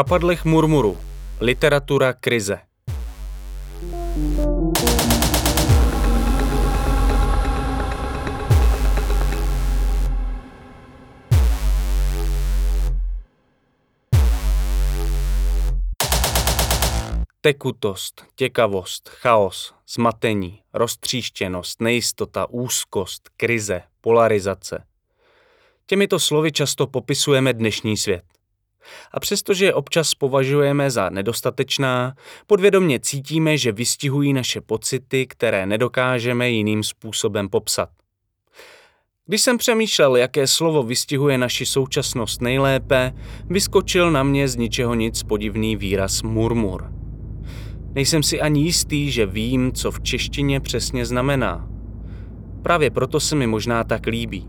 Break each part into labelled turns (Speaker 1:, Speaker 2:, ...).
Speaker 1: V chapadlech murmuru. Literatura krize. Tekutost, těkavost, chaos, zmatení, roztříštěnost, nejistota, úzkost, krize, polarizace. Těmito slovy často popisujeme dnešní svět. A přestože je občas považujeme za nedostatečná, podvědomně cítíme, že vystihují naše pocity, které nedokážeme jiným způsobem popsat. Když jsem přemýšlel, jaké slovo vystihuje naši současnost nejlépe, vyskočil na mě z ničeho nic podivný výraz murmur. Nejsem si ani jistý, že vím, co v češtině přesně znamená. Právě proto se mi možná tak líbí.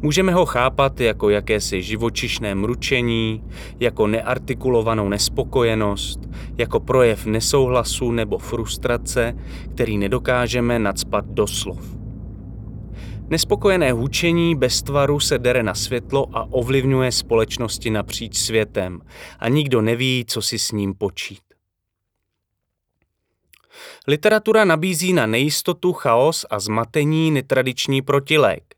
Speaker 1: Můžeme ho chápat jako jakési živočišné mručení, jako neartikulovanou nespokojenost, jako projev nesouhlasu nebo frustrace, který nedokážeme nadspat do slov. Nespokojené hučení bez tvaru se dere na světlo a ovlivňuje společnosti napříč světem a nikdo neví, co si s ním počít. Literatura nabízí na nejistotu, chaos a zmatení netradiční protilék.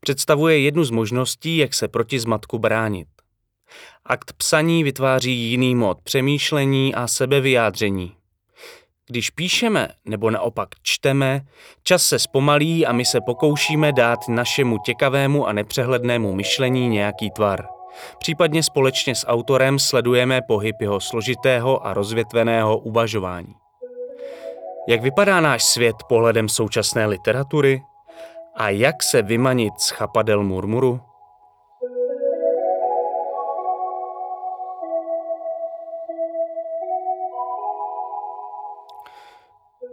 Speaker 1: Představuje jednu z možností, jak se proti zmatku bránit. Akt psaní vytváří jiný mod přemýšlení a sebevyjádření. Když píšeme nebo naopak čteme, čas se zpomalí a my se pokoušíme dát našemu těkavému a nepřehlednému myšlení nějaký tvar. Případně společně s autorem sledujeme pohyb jeho složitého a rozvětveného uvažování. Jak vypadá náš svět pohledem současné literatury? A jak se vymanit z chapadel murmuru?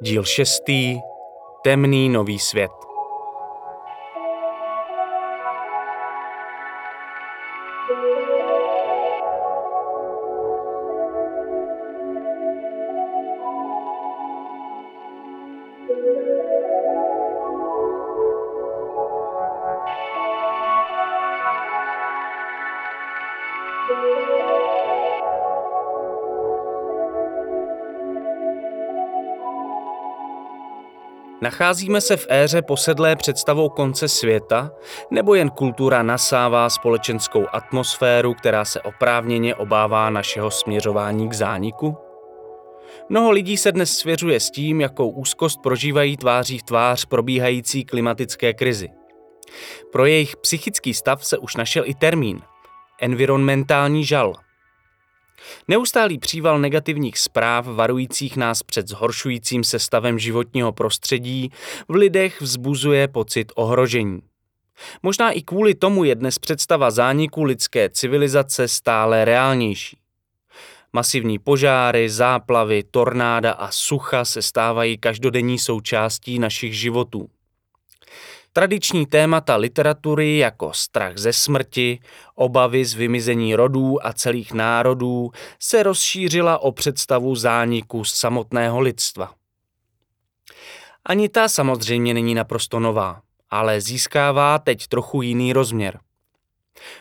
Speaker 1: Díl šestý. Temný nový svět. Nacházíme se v éře posedlé představou konce světa, nebo jen kultura nasává společenskou atmosféru, která se oprávněně obává našeho směřování k zániku? Mnoho lidí se dnes svěřuje s tím, jakou úzkost prožívají tváří v tvář probíhající klimatické krizi. Pro jejich psychický stav se už našel i termín – environmentální žal – Neustálý příval negativních zpráv varujících nás před zhoršujícím se stavem životního prostředí v lidech vzbuzuje pocit ohrožení. Možná i kvůli tomu je dnes představa zániku lidské civilizace stále reálnější. Masivní požáry, záplavy, tornáda a sucha se stávají každodenní součástí našich životů. Tradiční témata literatury jako strach ze smrti, obavy z vymizení rodů a celých národů se rozšířila o představu zániku samotného lidstva. Ani ta samozřejmě není naprosto nová, ale získává teď trochu jiný rozměr.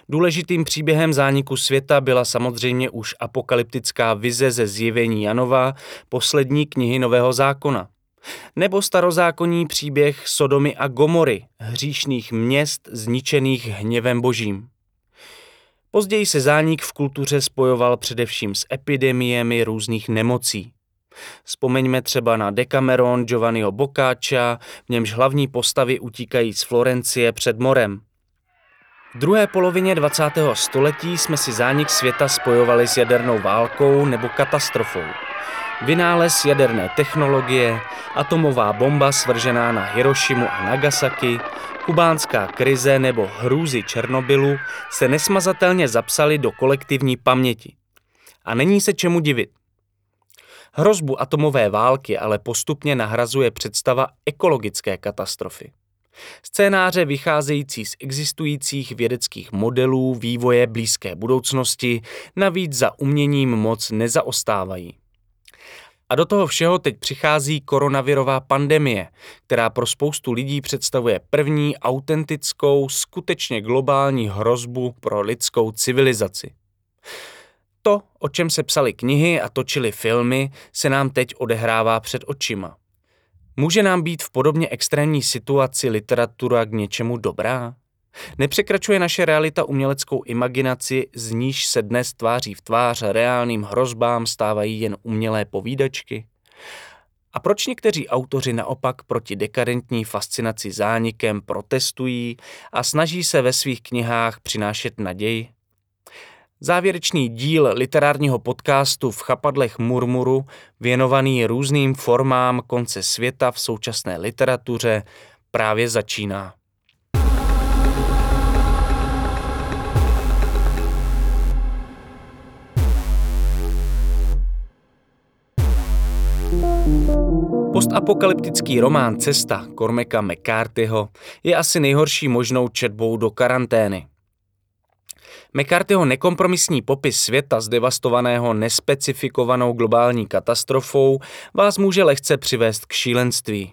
Speaker 1: Důležitým příběhem zániku světa byla samozřejmě už apokalyptická vize ze zjevení Janova, poslední knihy Nového zákona – nebo starozákonní příběh Sodomy a Gomory, hříšných měst zničených hněvem božím. Později se zánik v kultuře spojoval především s epidemiemi různých nemocí. Vzpomeňme třeba na Decameron Giovanniho Boccaccia, v němž hlavní postavy utíkají z Florencie před morem. V druhé polovině 20. století jsme si zánik světa spojovali s jadernou válkou nebo katastrofou. Vynález jaderné technologie, atomová bomba svržená na Hirošimu a Nagasaki, kubánská krize nebo hrůzy Černobylu se nesmazatelně zapsali do kolektivní paměti. A není se čemu divit. Hrozbu atomové války ale postupně nahrazuje představa ekologické katastrofy. Scénáře vycházející z existujících vědeckých modelů vývoje blízké budoucnosti navíc za uměním moc nezaostávají. A do toho všeho teď přichází koronavirová pandemie, která pro spoustu lidí představuje první autentickou, skutečně globální hrozbu pro lidskou civilizaci. To, o čem se psaly knihy a točily filmy, se nám teď odehrává před očima. Může nám být v podobně extrémní situaci literatura k něčemu dobrá? Nepřekračuje naše realita uměleckou imaginaci, z níž se dnes tváří v tvář reálným hrozbám stávají jen umělé povídačky? A proč někteří autoři naopak proti dekadentní fascinaci zánikem protestují a snaží se ve svých knihách přinášet naději? Závěrečný díl literárního podcastu v chapadlech Murmuru, věnovaný různým formám konce světa v současné literatuře, právě začíná. Postapokalyptický román Cesta Cormaca McCarthyho je asi nejhorší možnou četbou do karantény. McCarthyho nekompromisní popis světa zdevastovaného nespecifikovanou globální katastrofou vás může lehce přivést k šílenství.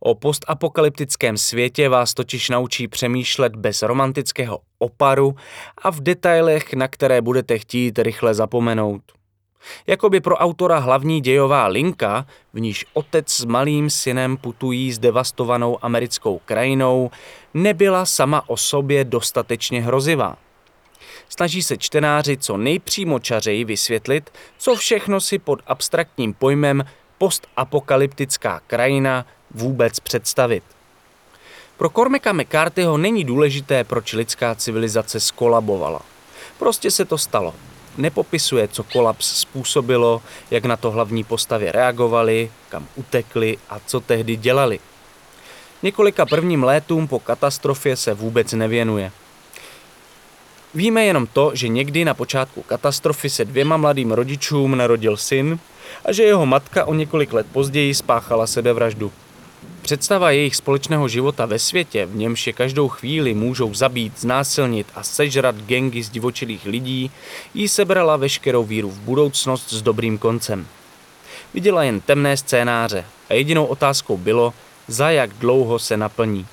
Speaker 1: O postapokalyptickém světě vás totiž naučí přemýšlet bez romantického oparu a v detailech, na které budete chtít rychle zapomenout. Jakoby pro autora hlavní dějová linka, v níž otec s malým synem putují s devastovanou americkou krajinou, nebyla sama o sobě dostatečně hrozivá. Snaží se čtenáři co nejpřímočařeji vysvětlit, co všechno si pod abstraktním pojmem postapokalyptická krajina vůbec představit. Pro Cormaca McCarthyho není důležité, proč lidská civilizace skolabovala. Prostě se to stalo nepopisuje, co kolaps způsobilo, jak na to hlavní postavy reagovali, kam utekli a co tehdy dělali. Několika prvním létům po katastrofě se vůbec nevěnuje. Víme jenom to, že někdy na počátku katastrofy se dvěma mladým rodičům narodil syn a že jeho matka o několik let později spáchala sebevraždu. Představa jejich společného života ve světě, v němž je každou chvíli můžou zabít, znásilnit a sežrat gengy z divočilých lidí, jí sebrala veškerou víru v budoucnost s dobrým koncem. Viděla jen temné scénáře a jedinou otázkou bylo, za jak dlouho se naplní.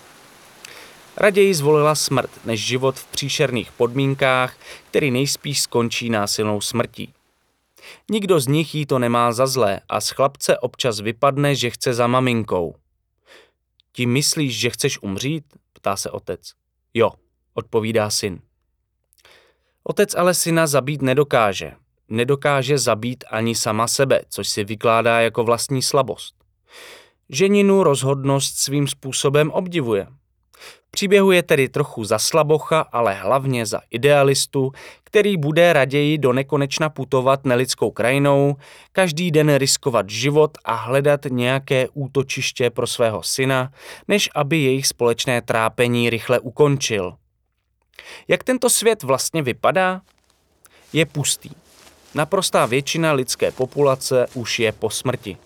Speaker 1: Raději zvolila smrt než život v příšerných podmínkách, který nejspíš skončí násilnou smrtí. Nikdo z nich jí to nemá za zlé a z chlapce občas vypadne, že chce za maminkou. Ti myslíš, že chceš umřít? ptá se otec. Jo, odpovídá syn. Otec ale syna zabít nedokáže. Nedokáže zabít ani sama sebe, což si vykládá jako vlastní slabost. Ženinu rozhodnost svým způsobem obdivuje příběhu je tedy trochu za slabocha, ale hlavně za idealistu, který bude raději do nekonečna putovat nelidskou krajinou, každý den riskovat život a hledat nějaké útočiště pro svého syna, než aby jejich společné trápení rychle ukončil. Jak tento svět vlastně vypadá? Je pustý. Naprostá většina lidské populace už je po smrti.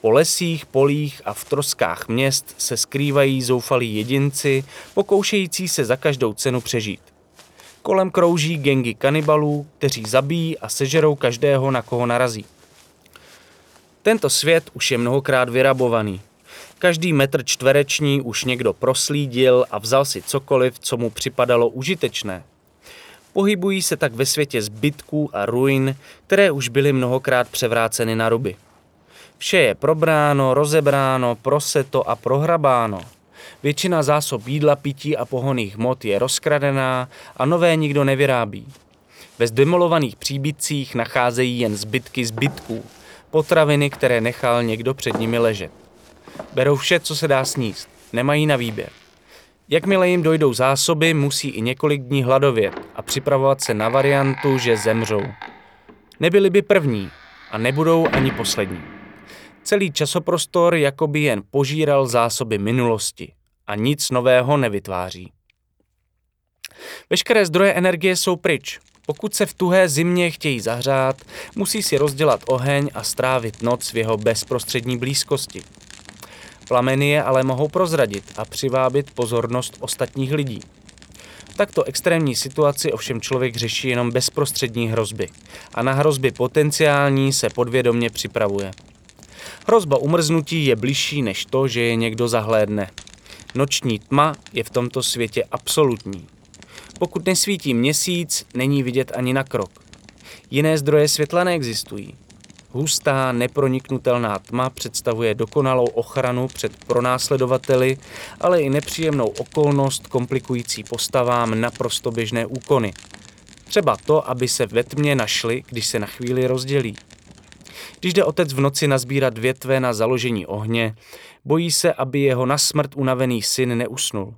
Speaker 1: Po lesích, polích a v troskách měst se skrývají zoufalí jedinci, pokoušející se za každou cenu přežít. Kolem krouží gengy kanibalů, kteří zabijí a sežerou každého, na koho narazí. Tento svět už je mnohokrát vyrabovaný. Každý metr čtvereční už někdo proslídil a vzal si cokoliv, co mu připadalo užitečné. Pohybují se tak ve světě zbytků a ruin, které už byly mnohokrát převráceny na ruby. Vše je probráno, rozebráno, proseto a prohrabáno. Většina zásob jídla, pití a pohoných hmot je rozkradená a nové nikdo nevyrábí. Ve zdemolovaných příbytcích nacházejí jen zbytky zbytků, potraviny, které nechal někdo před nimi ležet. Berou vše, co se dá sníst, nemají na výběr. Jakmile jim dojdou zásoby, musí i několik dní hladovět a připravovat se na variantu, že zemřou. Nebyli by první a nebudou ani poslední. Celý časoprostor jakoby jen požíral zásoby minulosti a nic nového nevytváří. Veškeré zdroje energie jsou pryč. Pokud se v tuhé zimě chtějí zahřát, musí si rozdělat oheň a strávit noc v jeho bezprostřední blízkosti. Plameny je ale mohou prozradit a přivábit pozornost ostatních lidí. V takto extrémní situaci ovšem člověk řeší jenom bezprostřední hrozby a na hrozby potenciální se podvědomně připravuje. Hrozba umrznutí je bližší než to, že je někdo zahlédne. Noční tma je v tomto světě absolutní. Pokud nesvítí měsíc, není vidět ani na krok. Jiné zdroje světla neexistují. Hustá, neproniknutelná tma představuje dokonalou ochranu před pronásledovateli, ale i nepříjemnou okolnost komplikující postavám naprosto běžné úkony. Třeba to, aby se ve tmě našli, když se na chvíli rozdělí. Když jde otec v noci nazbírat větve na založení ohně, bojí se, aby jeho na smrt unavený syn neusnul.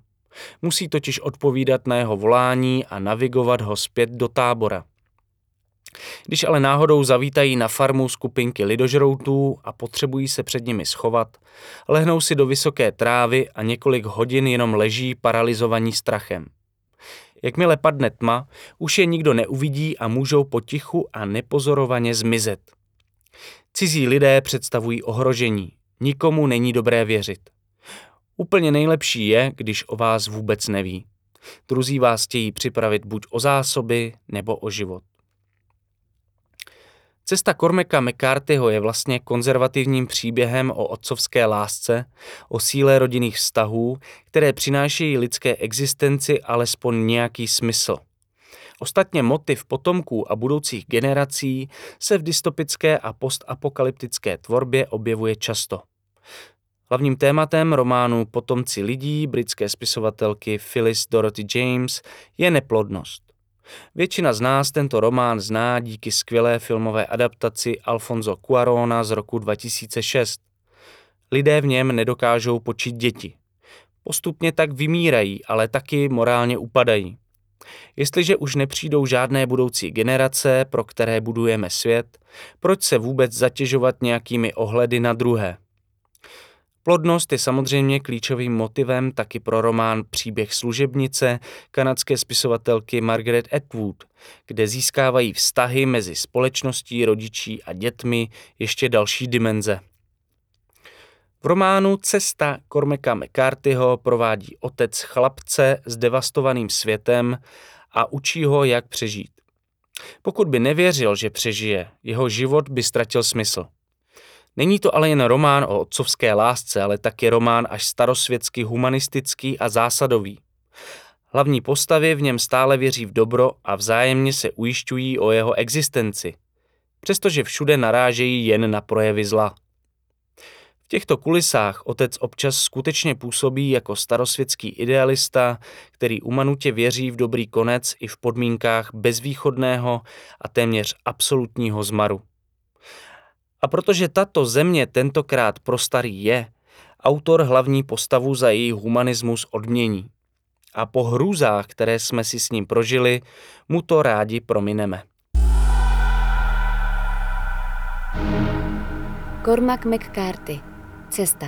Speaker 1: Musí totiž odpovídat na jeho volání a navigovat ho zpět do tábora. Když ale náhodou zavítají na farmu skupinky lidožroutů a potřebují se před nimi schovat, lehnou si do vysoké trávy a několik hodin jenom leží paralizovaní strachem. Jakmile padne tma, už je nikdo neuvidí a můžou potichu a nepozorovaně zmizet. Cizí lidé představují ohrožení. Nikomu není dobré věřit. Úplně nejlepší je, když o vás vůbec neví. Druzí vás chtějí připravit buď o zásoby, nebo o život. Cesta Cormaca McCarthyho je vlastně konzervativním příběhem o otcovské lásce, o síle rodinných vztahů, které přinášejí lidské existenci alespoň nějaký smysl. Ostatně motiv potomků a budoucích generací se v dystopické a postapokalyptické tvorbě objevuje často. Hlavním tématem románu Potomci lidí britské spisovatelky Phyllis Dorothy James je neplodnost. Většina z nás tento román zná díky skvělé filmové adaptaci Alfonso Cuarona z roku 2006. Lidé v něm nedokážou počít děti. Postupně tak vymírají, ale taky morálně upadají. Jestliže už nepřijdou žádné budoucí generace, pro které budujeme svět, proč se vůbec zatěžovat nějakými ohledy na druhé? Plodnost je samozřejmě klíčovým motivem taky pro román Příběh služebnice kanadské spisovatelky Margaret Atwood, kde získávají vztahy mezi společností, rodičí a dětmi ještě další dimenze. V románu Cesta Cormaca McCarthyho provádí otec chlapce s devastovaným světem a učí ho, jak přežít. Pokud by nevěřil, že přežije, jeho život by ztratil smysl. Není to ale jen román o otcovské lásce, ale taky román až starosvětsky humanistický a zásadový. Hlavní postavy v něm stále věří v dobro a vzájemně se ujišťují o jeho existenci, přestože všude narážejí jen na projevy zla. V těchto kulisách otec občas skutečně působí jako starosvětský idealista, který umanutě věří v dobrý konec i v podmínkách bezvýchodného a téměř absolutního zmaru. A protože tato země tentokrát prostarý je, autor hlavní postavu za její humanismus odmění. A po hrůzách, které jsme si s ním prožili, mu to rádi promineme.
Speaker 2: Cormac McCarthy Cesta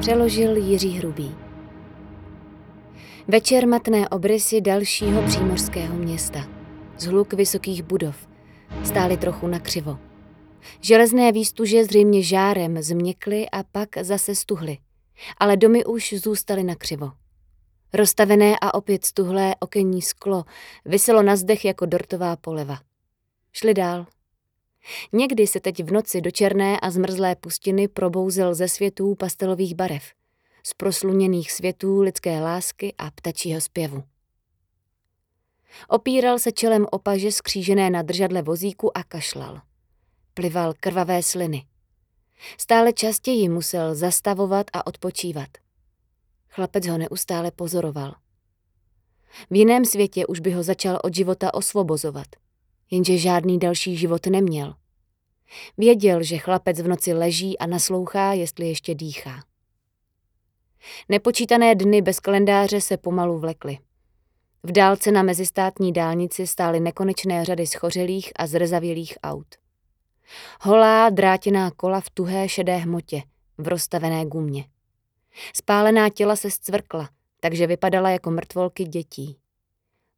Speaker 2: Přeložil Jiří Hrubý Večer matné obrysy dalšího přímořského města. Zhluk vysokých budov. Stály trochu nakřivo. Železné výstuže zřejmě žárem změkly a pak zase stuhly, ale domy už zůstaly nakřivo. Rozstavené a opět stuhlé okenní sklo vyselo na zdech jako dortová poleva. Šli dál. Někdy se teď v noci do černé a zmrzlé pustiny probouzel ze světů pastelových barev, z prosluněných světů lidské lásky a ptačího zpěvu. Opíral se čelem opaže skřížené na držadle vozíku a kašlal plival krvavé sliny. Stále častěji musel zastavovat a odpočívat. Chlapec ho neustále pozoroval. V jiném světě už by ho začal od života osvobozovat, jenže žádný další život neměl. Věděl, že chlapec v noci leží a naslouchá, jestli ještě dýchá. Nepočítané dny bez kalendáře se pomalu vlekly. V dálce na mezistátní dálnici stály nekonečné řady schořelých a zrezavělých aut. Holá drátěná kola v tuhé šedé hmotě, v rozstavené gumě. Spálená těla se zcvrkla, takže vypadala jako mrtvolky dětí.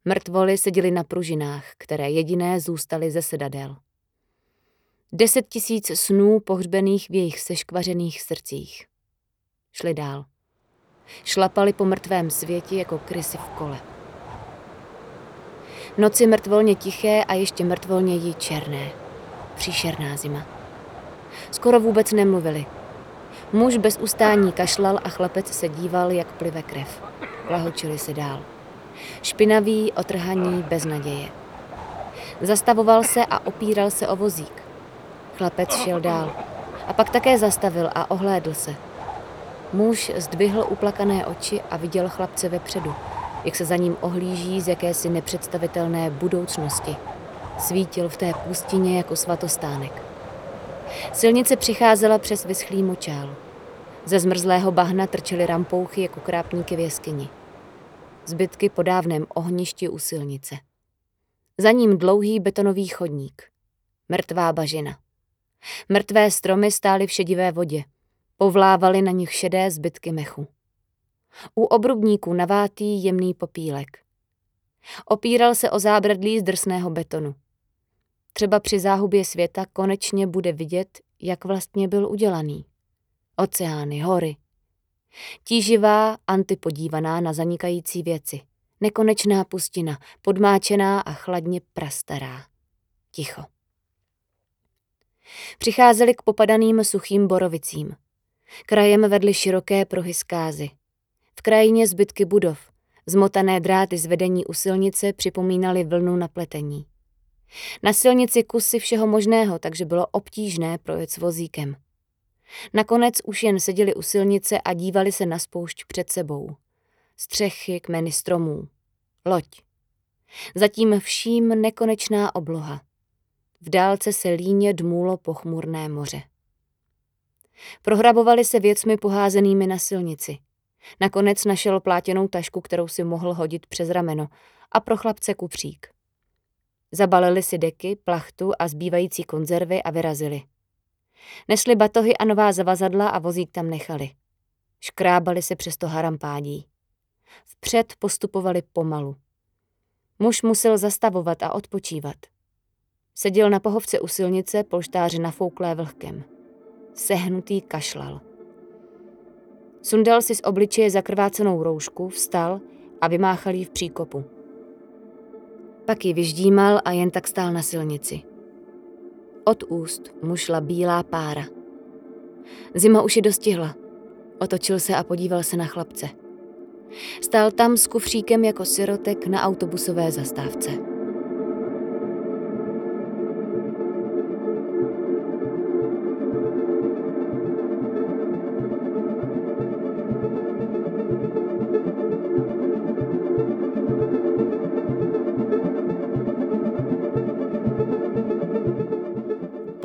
Speaker 2: Mrtvoly seděly na pružinách, které jediné zůstaly ze sedadel. Deset tisíc snů pohřbených v jejich seškvařených srdcích. Šli dál. Šlapali po mrtvém světě jako krysy v kole. Noci mrtvolně tiché a ještě mrtvolněji černé. Příšerná zima. Skoro vůbec nemluvili. Muž bez ustání kašlal a chlapec se díval, jak plive krev. Plahočili se dál. Špinavý, otrhaní, bez naděje. Zastavoval se a opíral se o vozík. Chlapec šel dál. A pak také zastavil a ohlédl se. Muž zdvihl uplakané oči a viděl chlapce vepředu, jak se za ním ohlíží z jakési nepředstavitelné budoucnosti. Svítil v té pustině jako svatostánek. Silnice přicházela přes vyschlý močál. Ze zmrzlého bahna trčely rampouchy jako krápníky v jeskyni. Zbytky po dávném ohništi u silnice. Za ním dlouhý betonový chodník. Mrtvá bažina. Mrtvé stromy stály v šedivé vodě. Povlávaly na nich šedé zbytky mechu. U obrubníků navátý jemný popílek. Opíral se o zábradlí z drsného betonu. Třeba při záhubě světa konečně bude vidět, jak vlastně byl udělaný. Oceány, hory. Tíživá, antipodívaná na zanikající věci. Nekonečná pustina, podmáčená a chladně prastará. Ticho. Přicházeli k popadaným suchým borovicím. Krajem vedly široké pruhy zkázy. V krajině zbytky budov. Zmotané dráty z vedení u silnice připomínaly vlnu na pletení. Na silnici kusy všeho možného, takže bylo obtížné projet s vozíkem. Nakonec už jen seděli u silnice a dívali se na spoušť před sebou. Střechy, kmeny stromů. Loď. Zatím vším nekonečná obloha. V dálce se líně dmulo pochmurné moře. Prohrabovali se věcmi poházenými na silnici. Nakonec našel plátěnou tašku, kterou si mohl hodit přes rameno a pro chlapce kupřík. Zabalili si deky, plachtu a zbývající konzervy a vyrazili. Nesli batohy a nová zavazadla a vozík tam nechali. Škrábali se přes to harampádí. Vpřed postupovali pomalu. Muž musel zastavovat a odpočívat. Seděl na pohovce u silnice, polštáře nafouklé vlhkem. Sehnutý kašlal. Sundal si z obličeje zakrvácenou roušku, vstal a vymáchal ji v příkopu. Pak ji vyždímal a jen tak stál na silnici. Od úst mu šla bílá pára. Zima už ji dostihla. Otočil se a podíval se na chlapce. Stál tam s kufříkem jako sirotek na autobusové zastávce.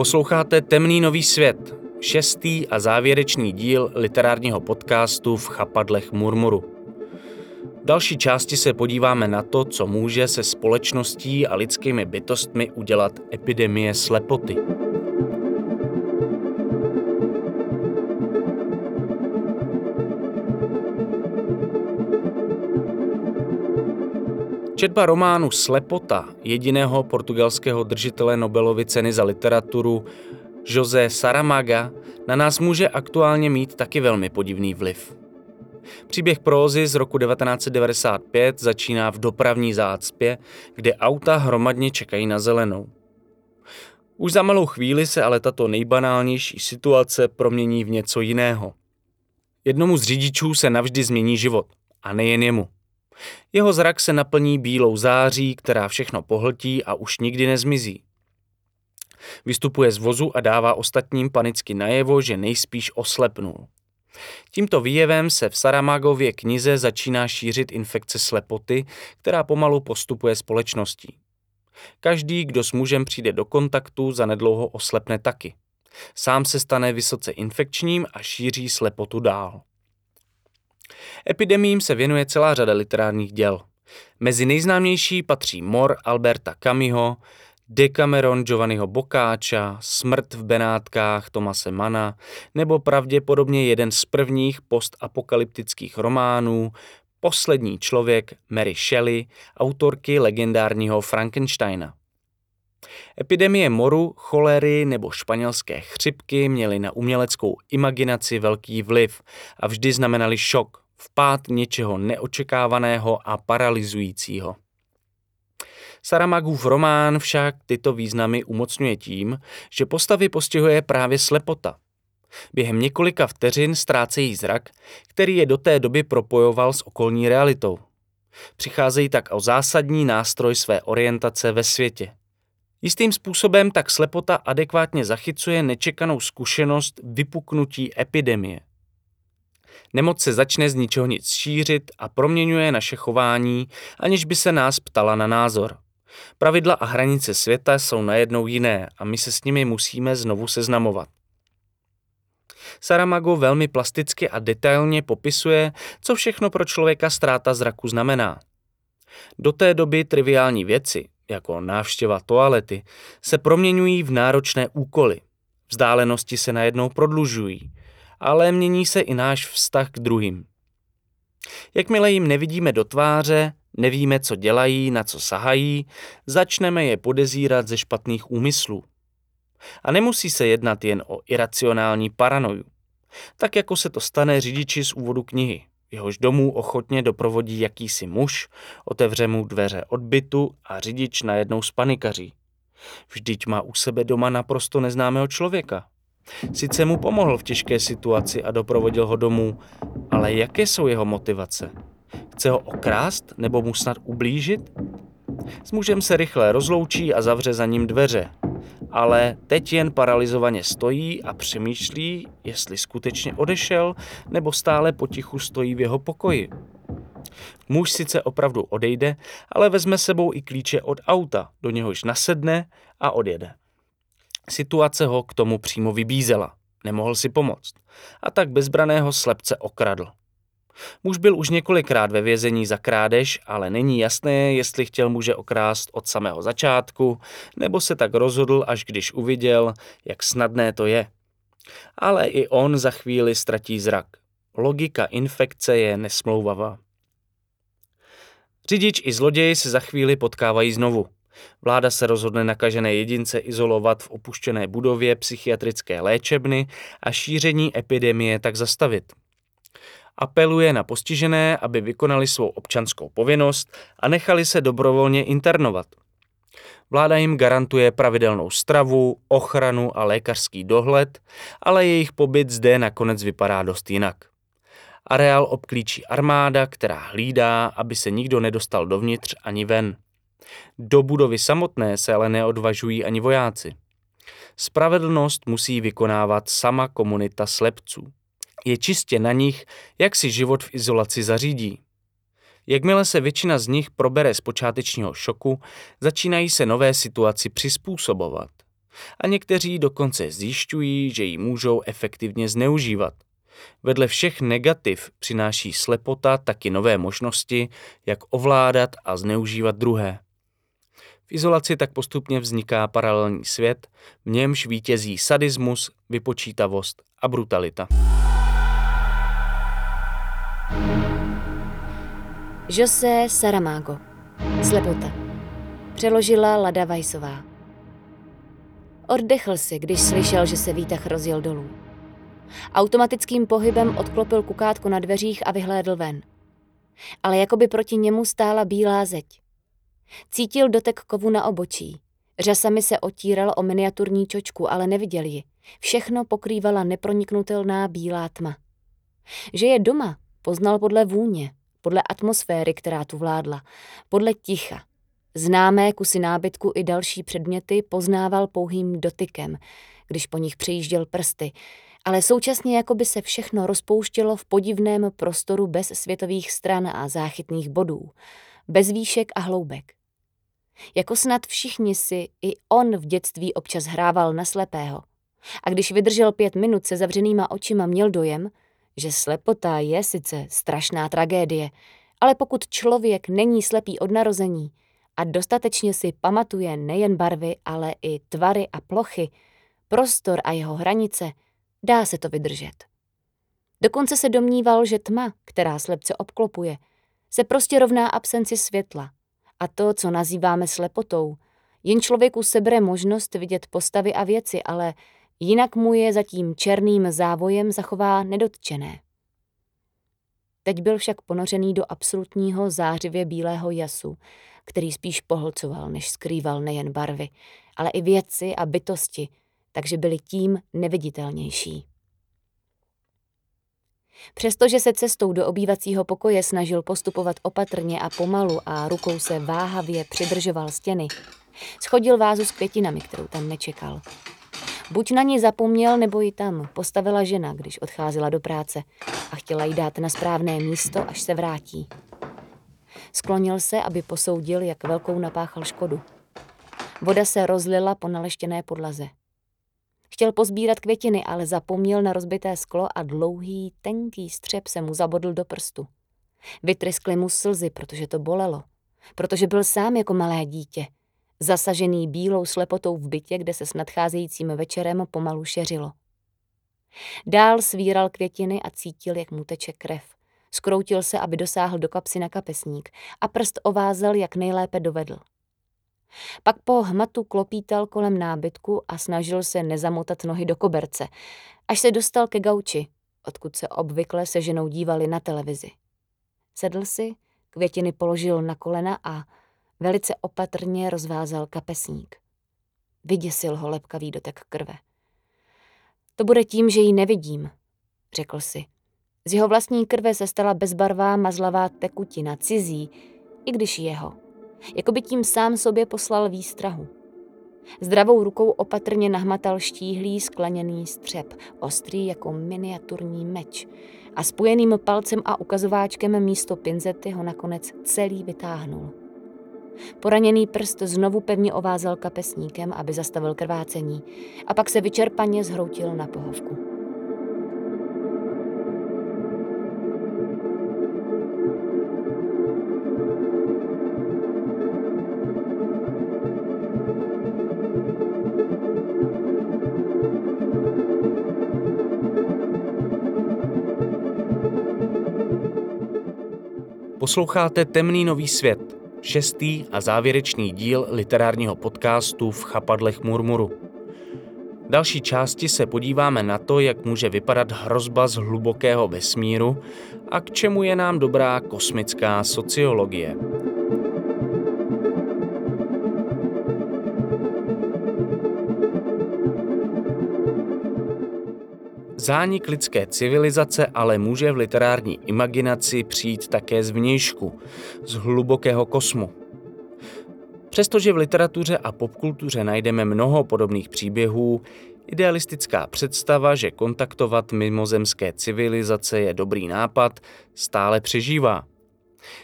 Speaker 1: Posloucháte Temný nový svět, šestý a závěrečný díl literárního podcastu v chapadlech Murmuru. V další části se podíváme na to, co může se společností a lidskými bytostmi udělat epidemie slepoty. Četba románu Slepota, jediného portugalského držitele Nobelovy ceny za literaturu, José Saramaga, na nás může aktuálně mít taky velmi podivný vliv. Příběh prózy z roku 1995 začíná v dopravní zácpě, kde auta hromadně čekají na zelenou. Už za malou chvíli se ale tato nejbanálnější situace promění v něco jiného. Jednomu z řidičů se navždy změní život. A nejen jemu. Jeho zrak se naplní bílou září, která všechno pohltí a už nikdy nezmizí. Vystupuje z vozu a dává ostatním panicky najevo, že nejspíš oslepnul. Tímto výjevem se v Saramagově knize začíná šířit infekce slepoty, která pomalu postupuje společností. Každý, kdo s mužem přijde do kontaktu, zanedlouho oslepne taky. Sám se stane vysoce infekčním a šíří slepotu dál. Epidemím se věnuje celá řada literárních děl. Mezi nejznámější patří Mor Alberta Camusho, Decameron Giovanniho Boccaccia, Smrt v Benátkách Tomase Mana nebo pravděpodobně jeden z prvních postapokalyptických románů Poslední člověk Mary Shelley, autorky legendárního Frankensteina. Epidemie moru, cholery nebo španělské chřipky měly na uměleckou imaginaci velký vliv a vždy znamenali šok, vpád něčeho neočekávaného a paralyzujícího. Saramagův román však tyto významy umocňuje tím, že postavy postihuje právě slepota. Během několika vteřin ztrácejí zrak, který je do té doby propojoval s okolní realitou. Přicházejí tak o zásadní nástroj své orientace ve světě. Jistým způsobem tak slepota adekvátně zachycuje nečekanou zkušenost vypuknutí epidemie. Nemoc se začne z ničeho nic šířit a proměňuje naše chování, aniž by se nás ptala na názor. Pravidla a hranice světa jsou najednou jiné a my se s nimi musíme znovu seznamovat. Saramago velmi plasticky a detailně popisuje, co všechno pro člověka ztráta zraku znamená. Do té doby triviální věci, jako návštěva toalety, se proměňují v náročné úkoly. Vzdálenosti se najednou prodlužují, ale mění se i náš vztah k druhým. Jakmile jim nevidíme do tváře, nevíme, co dělají, na co sahají, začneme je podezírat ze špatných úmyslů. A nemusí se jednat jen o iracionální paranoju. Tak jako se to stane řidiči z úvodu knihy. Jehož domů ochotně doprovodí jakýsi muž, otevře mu dveře odbytu a řidič najednou spanikaří. Vždyť má u sebe doma naprosto neznámého člověka. Sice mu pomohl v těžké situaci a doprovodil ho domů, ale jaké jsou jeho motivace? Chce ho okrást nebo mu snad ublížit? S mužem se rychle rozloučí a zavře za ním dveře. Ale teď jen paralizovaně stojí a přemýšlí, jestli skutečně odešel nebo stále potichu stojí v jeho pokoji. Muž sice opravdu odejde, ale vezme sebou i klíče od auta, do něhož nasedne a odjede. Situace ho k tomu přímo vybízela. Nemohl si pomoct. A tak bezbraného slepce okradl. Muž byl už několikrát ve vězení za krádež, ale není jasné, jestli chtěl muže okrást od samého začátku, nebo se tak rozhodl, až když uviděl, jak snadné to je. Ale i on za chvíli ztratí zrak. Logika infekce je nesmlouvavá. Řidič i zloděj se za chvíli potkávají znovu. Vláda se rozhodne nakažené jedince izolovat v opuštěné budově psychiatrické léčebny a šíření epidemie tak zastavit. Apeluje na postižené, aby vykonali svou občanskou povinnost a nechali se dobrovolně internovat. Vláda jim garantuje pravidelnou stravu, ochranu a lékařský dohled, ale jejich pobyt zde nakonec vypadá dost jinak. Areál obklíčí armáda, která hlídá, aby se nikdo nedostal dovnitř ani ven. Do budovy samotné se ale neodvažují ani vojáci. Spravedlnost musí vykonávat sama komunita slepců. Je čistě na nich, jak si život v izolaci zařídí. Jakmile se většina z nich probere z počátečního šoku, začínají se nové situaci přizpůsobovat. A někteří dokonce zjišťují, že ji můžou efektivně zneužívat. Vedle všech negativ přináší slepota taky nové možnosti, jak ovládat a zneužívat druhé. V izolaci tak postupně vzniká paralelní svět, v němž vítězí sadismus, vypočítavost a brutalita.
Speaker 2: José Saramago. Slepota. Přeložila Lada Vajsová. Oddechl si, když slyšel, že se výtah rozjel dolů. Automatickým pohybem odklopil kukátko na dveřích a vyhlédl ven. Ale jako by proti němu stála bílá zeď. Cítil dotek kovu na obočí. Řasami se otíral o miniaturní čočku, ale neviděl ji. Všechno pokrývala neproniknutelná bílá tma. Že je doma, poznal podle vůně, podle atmosféry, která tu vládla, podle ticha. Známé kusy nábytku i další předměty poznával pouhým dotykem, když po nich přejížděl prsty, ale současně jako by se všechno rozpouštělo v podivném prostoru bez světových stran a záchytných bodů, bez výšek a hloubek. Jako snad všichni si i on v dětství občas hrával na slepého. A když vydržel pět minut se zavřenýma očima, měl dojem, že slepota je sice strašná tragédie, ale pokud člověk není slepý od narození a dostatečně si pamatuje nejen barvy, ale i tvary a plochy, prostor a jeho hranice, dá se to vydržet. Dokonce se domníval, že tma, která slepce obklopuje, se prostě rovná absenci světla a to, co nazýváme slepotou, jen člověku sebere možnost vidět postavy a věci, ale jinak mu je za tím černým závojem zachová nedotčené. Teď byl však ponořený do absolutního zářivě bílého jasu, který spíš pohlcoval, než skrýval nejen barvy, ale i věci a bytosti, takže byly tím neviditelnější. Přestože se cestou do obývacího pokoje snažil postupovat opatrně a pomalu a rukou se váhavě přidržoval stěny, Schodil vázu s květinami, kterou tam nečekal. Buď na ní zapomněl, nebo ji tam postavila žena, když odcházela do práce a chtěla jí dát na správné místo, až se vrátí. Sklonil se, aby posoudil, jak velkou napáchal škodu. Voda se rozlila po naleštěné podlaze. Chtěl pozbírat květiny, ale zapomněl na rozbité sklo a dlouhý, tenký střep se mu zabodl do prstu. Vytryskly mu slzy, protože to bolelo. Protože byl sám jako malé dítě. Zasažený bílou slepotou v bytě, kde se s nadcházejícím večerem pomalu šeřilo. Dál svíral květiny a cítil, jak mu teče krev. Skroutil se, aby dosáhl do kapsy na kapesník a prst ovázel, jak nejlépe dovedl. Pak po hmatu klopítal kolem nábytku a snažil se nezamotat nohy do koberce, až se dostal ke gauči, odkud se obvykle se ženou dívali na televizi. Sedl si, květiny položil na kolena a velice opatrně rozvázal kapesník. Vyděsil ho lepkavý dotek krve. To bude tím, že ji nevidím, řekl si. Z jeho vlastní krve se stala bezbarvá mazlavá tekutina, cizí, i když jeho jako by tím sám sobě poslal výstrahu. Zdravou rukou opatrně nahmatal štíhlý skleněný střep, ostrý jako miniaturní meč a spojeným palcem a ukazováčkem místo pinzety ho nakonec celý vytáhnul. Poraněný prst znovu pevně ovázal kapesníkem, aby zastavil krvácení a pak se vyčerpaně zhroutil na pohovku.
Speaker 1: Posloucháte Temný nový svět, šestý a závěrečný díl literárního podcastu v chapadlech murmuru. V další části se podíváme na to, jak může vypadat hrozba z hlubokého vesmíru a k čemu je nám dobrá kosmická sociologie. Zánik lidské civilizace ale může v literární imaginaci přijít také z vnějšku, z hlubokého kosmu. Přestože v literatuře a popkultuře najdeme mnoho podobných příběhů, idealistická představa, že kontaktovat mimozemské civilizace je dobrý nápad, stále přežívá.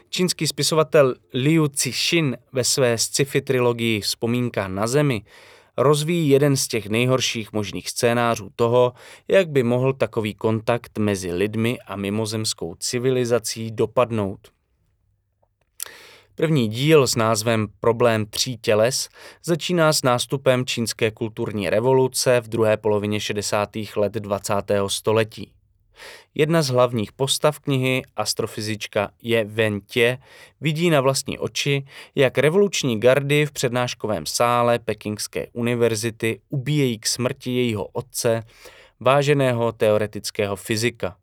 Speaker 1: Čínský spisovatel Liu Cixin ve své sci-fi trilogii Vzpomínka na zemi rozvíjí jeden z těch nejhorších možných scénářů toho, jak by mohl takový kontakt mezi lidmi a mimozemskou civilizací dopadnout. První díl s názvem Problém tří těles začíná s nástupem čínské kulturní revoluce v druhé polovině 60. let 20. století. Jedna z hlavních postav knihy, astrofyzička Je Wen Tě, vidí na vlastní oči, jak revoluční gardy v přednáškovém sále Pekingské univerzity ubíjejí k smrti jejího otce, váženého teoretického fyzika.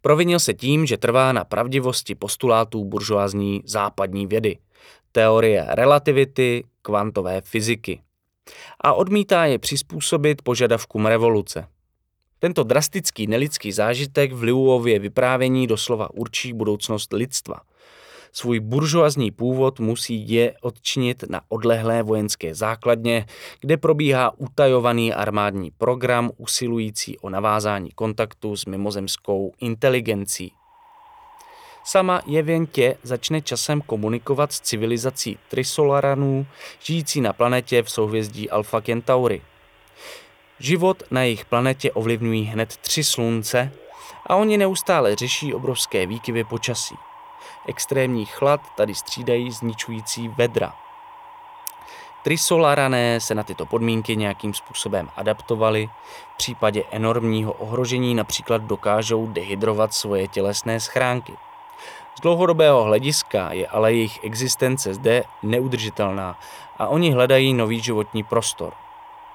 Speaker 1: Provinil se tím, že trvá na pravdivosti postulátů buržoázní západní vědy, teorie relativity, kvantové fyziky a odmítá je přizpůsobit požadavkům revoluce. Tento drastický nelidský zážitek v Liuově vyprávění doslova určí budoucnost lidstva. Svůj buržoazní původ musí je odčinit na odlehlé vojenské základně, kde probíhá utajovaný armádní program usilující o navázání kontaktu s mimozemskou inteligencí. Sama Jeventě začne časem komunikovat s civilizací Trisolaranů, žijící na planetě v souhvězdí Alpha Centauri. Život na jejich planetě ovlivňují hned tři slunce a oni neustále řeší obrovské výkyvy počasí. Extrémní chlad tady střídají zničující vedra. Trisolarané se na tyto podmínky nějakým způsobem adaptovali. V případě enormního ohrožení například dokážou dehydrovat svoje tělesné schránky. Z dlouhodobého hlediska je ale jejich existence zde neudržitelná a oni hledají nový životní prostor –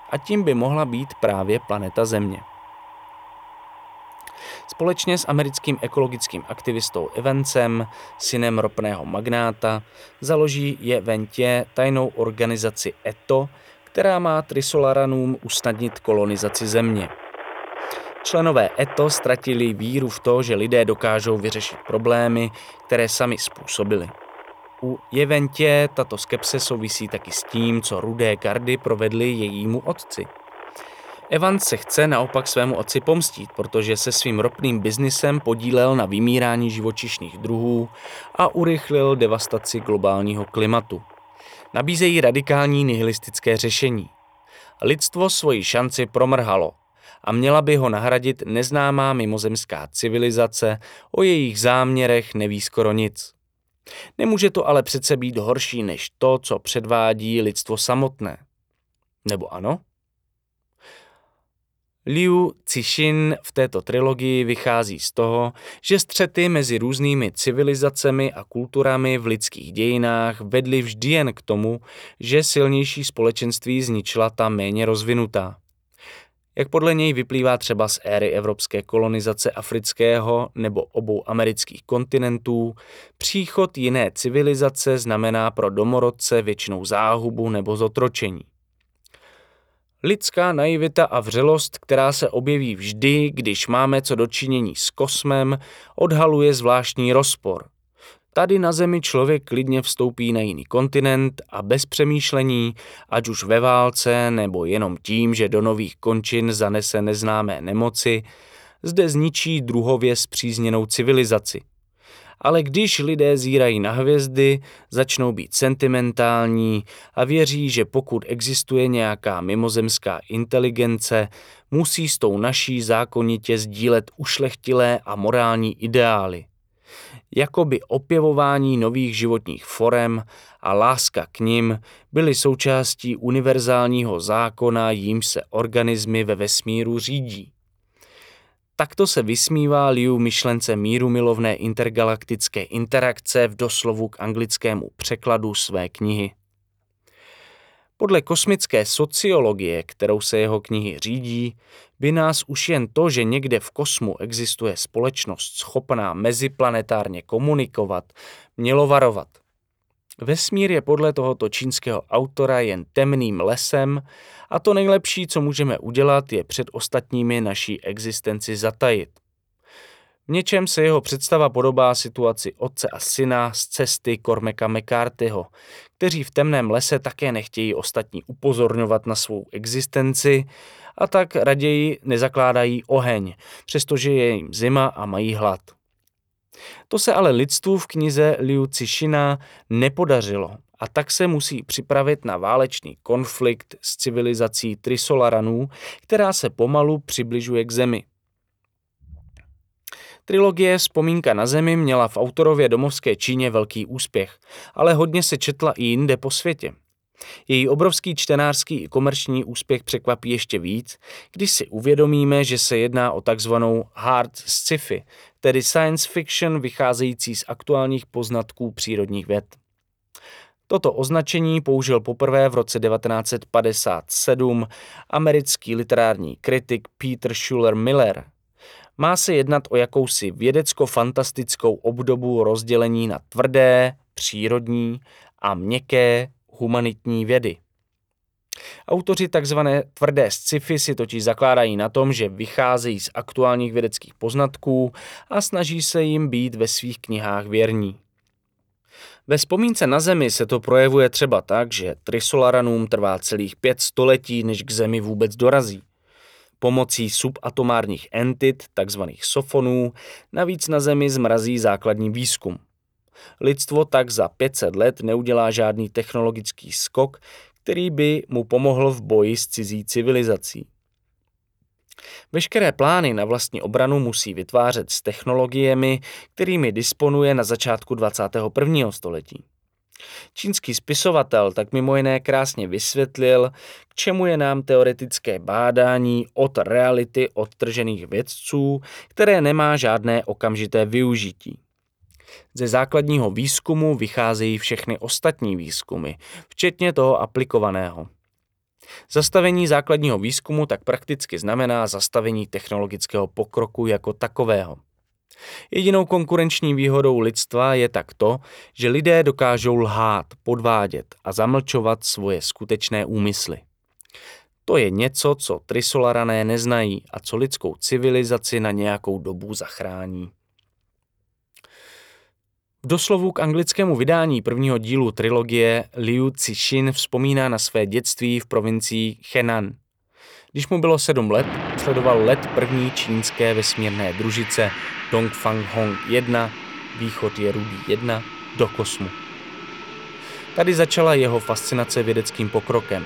Speaker 1: a tím by mohla být právě planeta Země. Společně s americkým ekologickým aktivistou Evansem, synem ropného magnáta, založí je Ventě tajnou organizaci ETO, která má Trisolaranům usnadnit kolonizaci Země. Členové ETO ztratili víru v to, že lidé dokážou vyřešit problémy, které sami způsobili. U Jeventě tato skepse souvisí taky s tím, co rudé gardy provedly jejímu otci. Evans se chce naopak svému otci pomstít, protože se svým ropným biznisem podílel na vymírání živočišných druhů a urychlil devastaci globálního klimatu. Nabízejí radikální nihilistické řešení. Lidstvo svoji šanci promrhalo a měla by ho nahradit neznámá mimozemská civilizace, o jejich záměrech neví skoro nic. Nemůže to ale přece být horší než to, co předvádí lidstvo samotné. Nebo ano? Liu Cixin v této trilogii vychází z toho, že střety mezi různými civilizacemi a kulturami v lidských dějinách vedly vždy jen k tomu, že silnější společenství zničila ta méně rozvinutá. Jak podle něj vyplývá třeba z éry evropské kolonizace afrického nebo obou amerických kontinentů, příchod jiné civilizace znamená pro domorodce většinou záhubu nebo zotročení. Lidská naivita a vřelost, která se objeví vždy, když máme co dočinění s kosmem, odhaluje zvláštní rozpor. Tady na Zemi člověk klidně vstoupí na jiný kontinent a bez přemýšlení, ať už ve válce nebo jenom tím, že do nových končin zanese neznámé nemoci, zde zničí druhově zpřízněnou civilizaci – ale když lidé zírají na hvězdy, začnou být sentimentální a věří, že pokud existuje nějaká mimozemská inteligence, musí s tou naší zákonitě sdílet ušlechtilé a morální ideály. Jakoby opěvování nových životních forem a láska k nim byly součástí univerzálního zákona, jímž se organismy ve vesmíru řídí. Takto se vysmívá Liu myšlence míru milovné intergalaktické interakce v doslovu k anglickému překladu své knihy. Podle kosmické sociologie, kterou se jeho knihy řídí, by nás už jen to, že někde v kosmu existuje společnost schopná meziplanetárně komunikovat, mělo varovat – Vesmír je podle tohoto čínského autora jen temným lesem a to nejlepší, co můžeme udělat, je před ostatními naší existenci zatajit. V něčem se jeho představa podobá situaci otce a syna z cesty Cormaca McCarthyho, kteří v temném lese také nechtějí ostatní upozorňovat na svou existenci a tak raději nezakládají oheň, přestože je jim zima a mají hlad. To se ale lidstvu v knize Liu Cixina nepodařilo a tak se musí připravit na válečný konflikt s civilizací Trisolaranů, která se pomalu přibližuje k Zemi. Trilogie Vzpomínka na zemi měla v autorově domovské Číně velký úspěch, ale hodně se četla i jinde po světě. Její obrovský čtenářský i komerční úspěch překvapí ještě víc, když si uvědomíme, že se jedná o takzvanou hard sci-fi, tedy science fiction vycházející z aktuálních poznatků přírodních věd. Toto označení použil poprvé v roce 1957 americký literární kritik Peter Schuller Miller. Má se jednat o jakousi vědecko-fantastickou obdobu rozdělení na tvrdé, přírodní a měkké humanitní vědy. Autoři tzv. tvrdé sci-fi si totiž zakládají na tom, že vycházejí z aktuálních vědeckých poznatků a snaží se jim být ve svých knihách věrní. Ve vzpomínce na Zemi se to projevuje třeba tak, že Trisolaranům trvá celých pět století, než k Zemi vůbec dorazí. Pomocí subatomárních entit, takzvaných sofonů, navíc na Zemi zmrazí základní výzkum. Lidstvo tak za 500 let neudělá žádný technologický skok, který by mu pomohl v boji s cizí civilizací. Veškeré plány na vlastní obranu musí vytvářet s technologiemi, kterými disponuje na začátku 21. století. Čínský spisovatel tak mimo jiné krásně vysvětlil, k čemu je nám teoretické bádání od reality odtržených vědců, které nemá žádné okamžité využití. Ze základního výzkumu vycházejí všechny ostatní výzkumy, včetně toho aplikovaného. Zastavení základního výzkumu tak prakticky znamená zastavení technologického pokroku jako takového. Jedinou konkurenční výhodou lidstva je tak to, že lidé dokážou lhát, podvádět a zamlčovat svoje skutečné úmysly. To je něco, co trisolarané neznají a co lidskou civilizaci na nějakou dobu zachrání. V doslovu k anglickému vydání prvního dílu trilogie Liu Cixin vzpomíná na své dětství v provincii Henan. Když mu bylo sedm let, sledoval let první čínské vesmírné družice Dongfang Hong 1, východ je rudý 1, do kosmu. Tady začala jeho fascinace vědeckým pokrokem.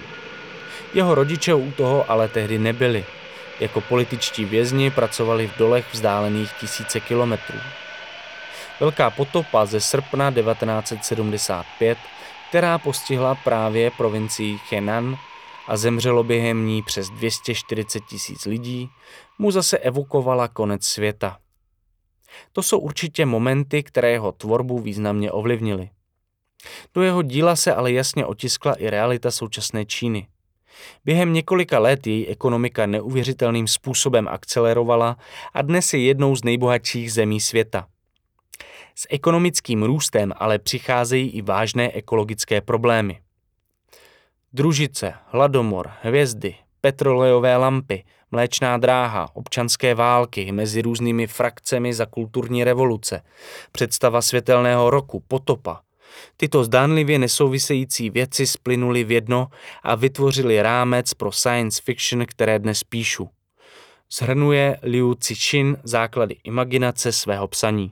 Speaker 1: Jeho rodiče u toho ale tehdy nebyli. Jako političtí vězni pracovali v dolech vzdálených tisíce kilometrů. Velká potopa ze srpna 1975, která postihla právě provincii Henan a zemřelo během ní přes 240 tisíc lidí, mu zase evokovala konec světa. To jsou určitě momenty, které jeho tvorbu významně ovlivnily. Do jeho díla se ale jasně otiskla i realita současné Číny. Během několika let její ekonomika neuvěřitelným způsobem akcelerovala a dnes je jednou z nejbohatších zemí světa. S ekonomickým růstem ale přicházejí i vážné ekologické problémy. Družice, hladomor, hvězdy, petrolejové lampy, mléčná dráha, občanské války mezi různými frakcemi za kulturní revoluce, představa světelného roku, potopa. Tyto zdánlivě nesouvisející věci splynuly v jedno a vytvořili rámec pro science fiction, které dnes píšu. Zhrnuje Liu Cixin základy imaginace svého psaní.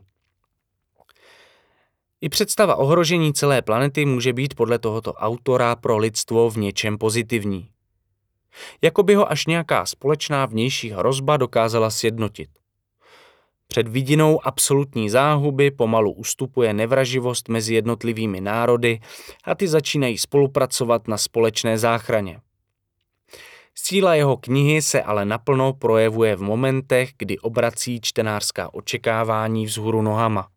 Speaker 1: I představa ohrožení celé planety může být podle tohoto autora pro lidstvo v něčem pozitivní. Jako by ho až nějaká společná vnější hrozba dokázala sjednotit. Před vidinou absolutní záhuby pomalu ustupuje nevraživost mezi jednotlivými národy a ty začínají spolupracovat na společné záchraně. Síla jeho knihy se ale naplno projevuje v momentech, kdy obrací čtenářská očekávání vzhůru nohama.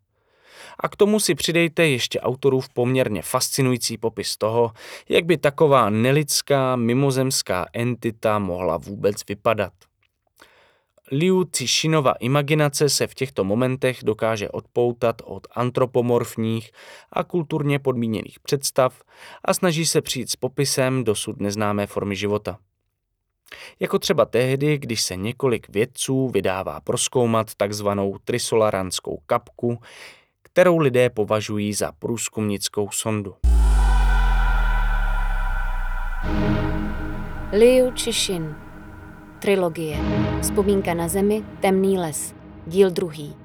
Speaker 1: A k tomu si přidejte ještě autorův poměrně fascinující popis toho, jak by taková nelidská mimozemská entita mohla vůbec vypadat. Liu Cixinova imaginace se v těchto momentech dokáže odpoutat od antropomorfních a kulturně podmíněných představ a snaží se přijít s popisem dosud neznámé formy života. Jako třeba tehdy, když se několik vědců vydává proskoumat takzvanou trisolaranskou kapku, kterou lidé považují za průzkumnickou sondu.
Speaker 2: Liu Cixin Trilogie Vzpomínka na zemi, Temný les Díl druhý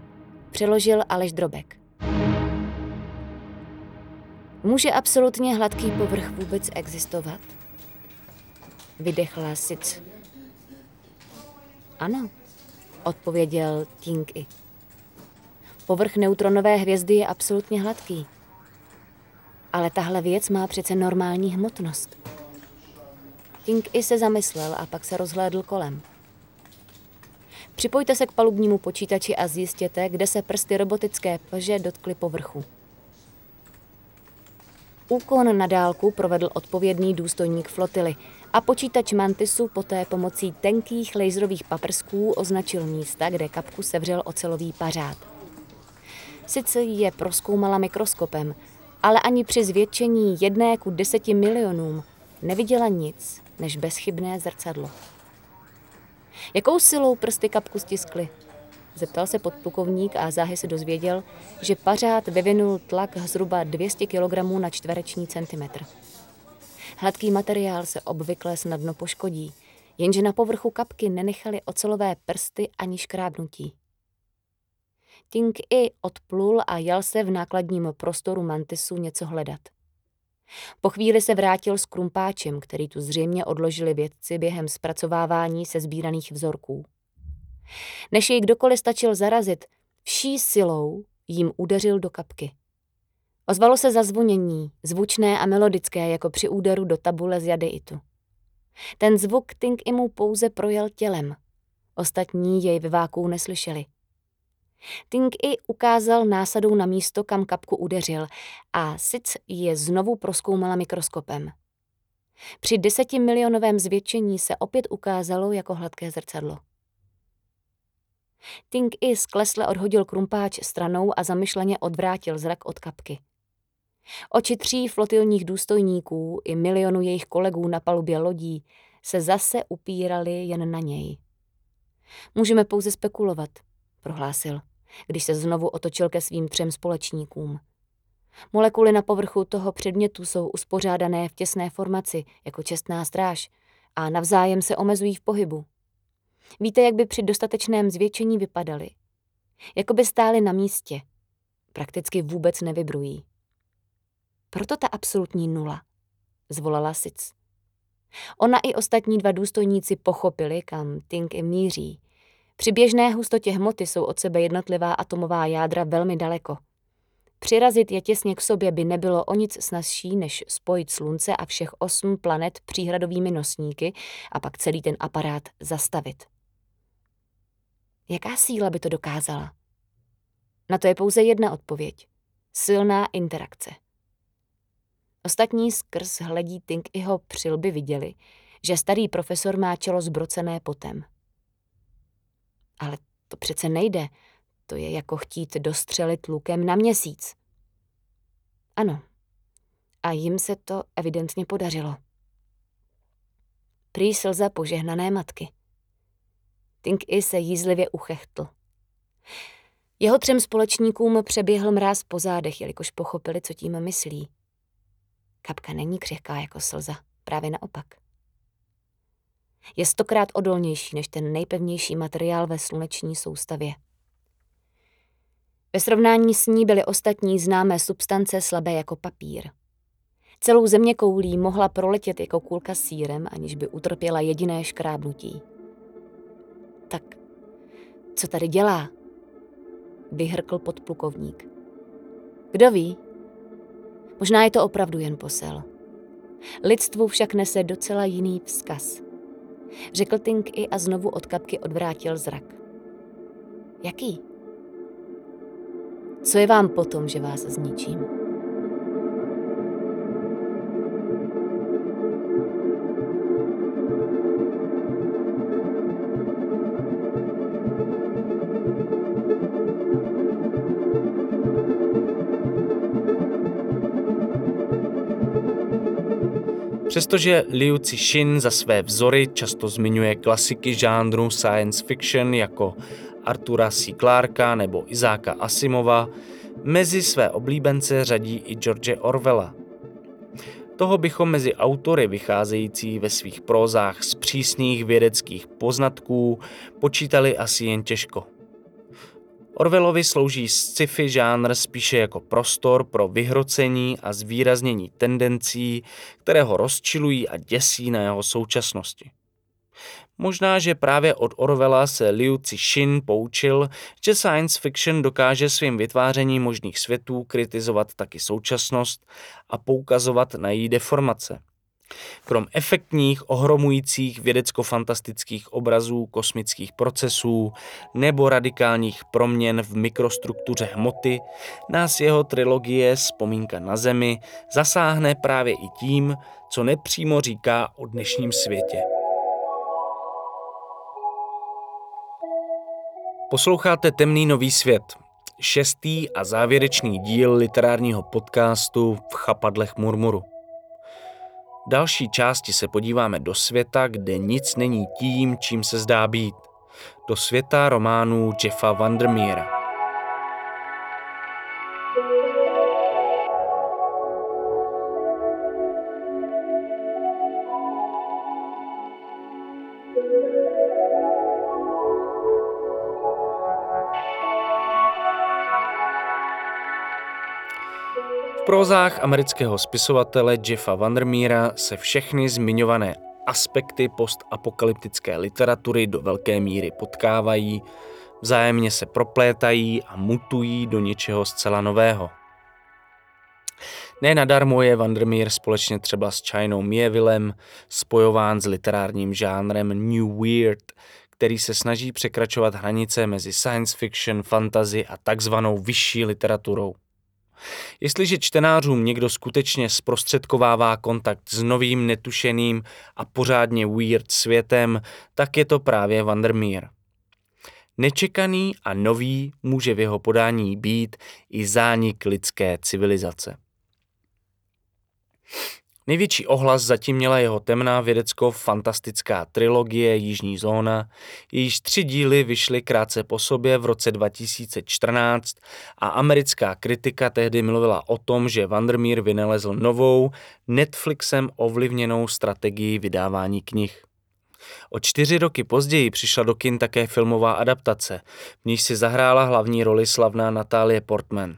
Speaker 2: Přeložil Aleš Drobek Může absolutně hladký povrch vůbec existovat? Vydechla Sic. Ano, odpověděl Ting-i. Povrch neutronové hvězdy je absolutně hladký. Ale tahle věc má přece normální hmotnost. King i se zamyslel a pak se rozhlédl kolem. Připojte se k palubnímu počítači a zjistěte, kde se prsty robotické plže dotkly povrchu. Úkon na dálku provedl odpovědný důstojník flotily a počítač Mantisu poté pomocí tenkých laserových paprsků označil místa, kde kapku sevřel ocelový pařád. Sice je proskoumala mikroskopem, ale ani při zvětšení jedné ku deseti milionům neviděla nic než bezchybné zrcadlo. Jakou silou prsty kapku stiskly? Zeptal se podplukovník a záhy se dozvěděl, že pařád vyvinul tlak zhruba 200 kg na čtvereční centimetr. Hladký materiál se obvykle snadno poškodí, jenže na povrchu kapky nenechali ocelové prsty ani škrábnutí. Ting i odplul a jel se v nákladním prostoru Mantisu něco hledat. Po chvíli se vrátil s krumpáčem, který tu zřejmě odložili vědci během zpracovávání se sbíraných vzorků. Než jej kdokoliv stačil zarazit, vší silou jim udeřil do kapky. Ozvalo se zazvonění, zvučné a melodické, jako při úderu do tabule z jadeitu. Ten zvuk Ting i mu pouze projel tělem. Ostatní jej ve váku neslyšeli. Ting i ukázal násadou na místo, kam kapku udeřil a Sic je znovu proskoumala mikroskopem. Při desetimilionovém zvětšení se opět ukázalo jako hladké zrcadlo. Ting i sklesle odhodil krumpáč stranou a zamyšleně odvrátil zrak od kapky. Oči tří flotilních důstojníků i milionu jejich kolegů na palubě lodí se zase upírali jen na něj. Můžeme pouze spekulovat, prohlásil když se znovu otočil ke svým třem společníkům. Molekuly na povrchu toho předmětu jsou uspořádané v těsné formaci, jako čestná stráž, a navzájem se omezují v pohybu. Víte, jak by při dostatečném zvětšení vypadaly? Jako by stály na místě. Prakticky vůbec nevybrují. Proto ta absolutní nula, zvolala Sic. Ona i ostatní dva důstojníci pochopili, kam Tink i míří. Při běžné hustotě hmoty jsou od sebe jednotlivá atomová jádra velmi daleko. Přirazit je těsně k sobě by nebylo o nic snazší, než spojit Slunce a všech osm planet příhradovými nosníky a pak celý ten aparát zastavit. Jaká síla by to dokázala? Na to je pouze jedna odpověď. Silná interakce. Ostatní skrz hledí Tink i ho přilby viděli, že starý profesor má čelo zbrocené potem. Ale to přece nejde. To je jako chtít dostřelit lukem na měsíc. Ano. A jim se to evidentně podařilo. Prý slza požehnané matky. Tink i se jízlivě uchechtl. Jeho třem společníkům přeběhl mráz po zádech, jelikož pochopili, co tím myslí. Kapka není křehká jako slza, právě naopak. Je stokrát odolnější než ten nejpevnější materiál ve sluneční soustavě. Ve srovnání s ní byly ostatní známé substance slabé jako papír. Celou země koulí mohla proletět jako kulka sírem, aniž by utrpěla jediné škrábnutí. Tak, co tady dělá? Vyhrkl podplukovník. Kdo ví? Možná je to opravdu jen posel. Lidstvu však nese docela jiný vzkaz. Řekl Tink i a znovu od kapky odvrátil zrak. Jaký? Co je vám potom, že vás zničím?
Speaker 1: Přestože Liu Cixin za své vzory často zmiňuje klasiky žánru science fiction jako Artura C. Clarka nebo Izáka Asimova, mezi své oblíbence řadí i George Orwella. Toho bychom mezi autory vycházející ve svých prózách z přísných vědeckých poznatků počítali asi jen těžko. Orwellovi slouží sci-fi žánr spíše jako prostor pro vyhrocení a zvýraznění tendencí, které ho rozčilují a děsí na jeho současnosti. Možná, že právě od Orwella se Liu Cixin poučil, že science fiction dokáže svým vytvářením možných světů kritizovat taky současnost a poukazovat na její deformace – Krom efektních, ohromujících vědecko-fantastických obrazů kosmických procesů nebo radikálních proměn v mikrostruktuře hmoty, nás jeho trilogie Vzpomínka na Zemi zasáhne právě i tím, co nepřímo říká o dnešním světě. Posloucháte Temný nový svět, šestý a závěrečný díl literárního podcastu v chapadlech murmuru další části se podíváme do světa, kde nic není tím, čím se zdá být. Do světa románů Jeffa Vandermeera. Prózách amerického spisovatele Jeffa Vandermeera se všechny zmiňované aspekty postapokalyptické literatury do velké míry potkávají, vzájemně se proplétají a mutují do něčeho zcela nového. Ne nadarmo je Vandermeer společně třeba s Chinou Mievillem spojován s literárním žánrem New Weird, který se snaží překračovat hranice mezi science fiction, fantasy a takzvanou vyšší literaturou. Jestliže čtenářům někdo skutečně zprostředkovává kontakt s novým, netušeným a pořádně weird světem, tak je to právě Vandermeer. Nečekaný a nový může v jeho podání být i zánik lidské civilizace. Největší ohlas zatím měla jeho temná vědecko-fantastická trilogie Jižní zóna, jejíž tři díly vyšly krátce po sobě v roce 2014 a americká kritika tehdy mluvila o tom, že Vandermeer vynalezl novou, Netflixem ovlivněnou strategii vydávání knih. O čtyři roky později přišla do kin také filmová adaptace, v níž si zahrála hlavní roli slavná Natálie Portman.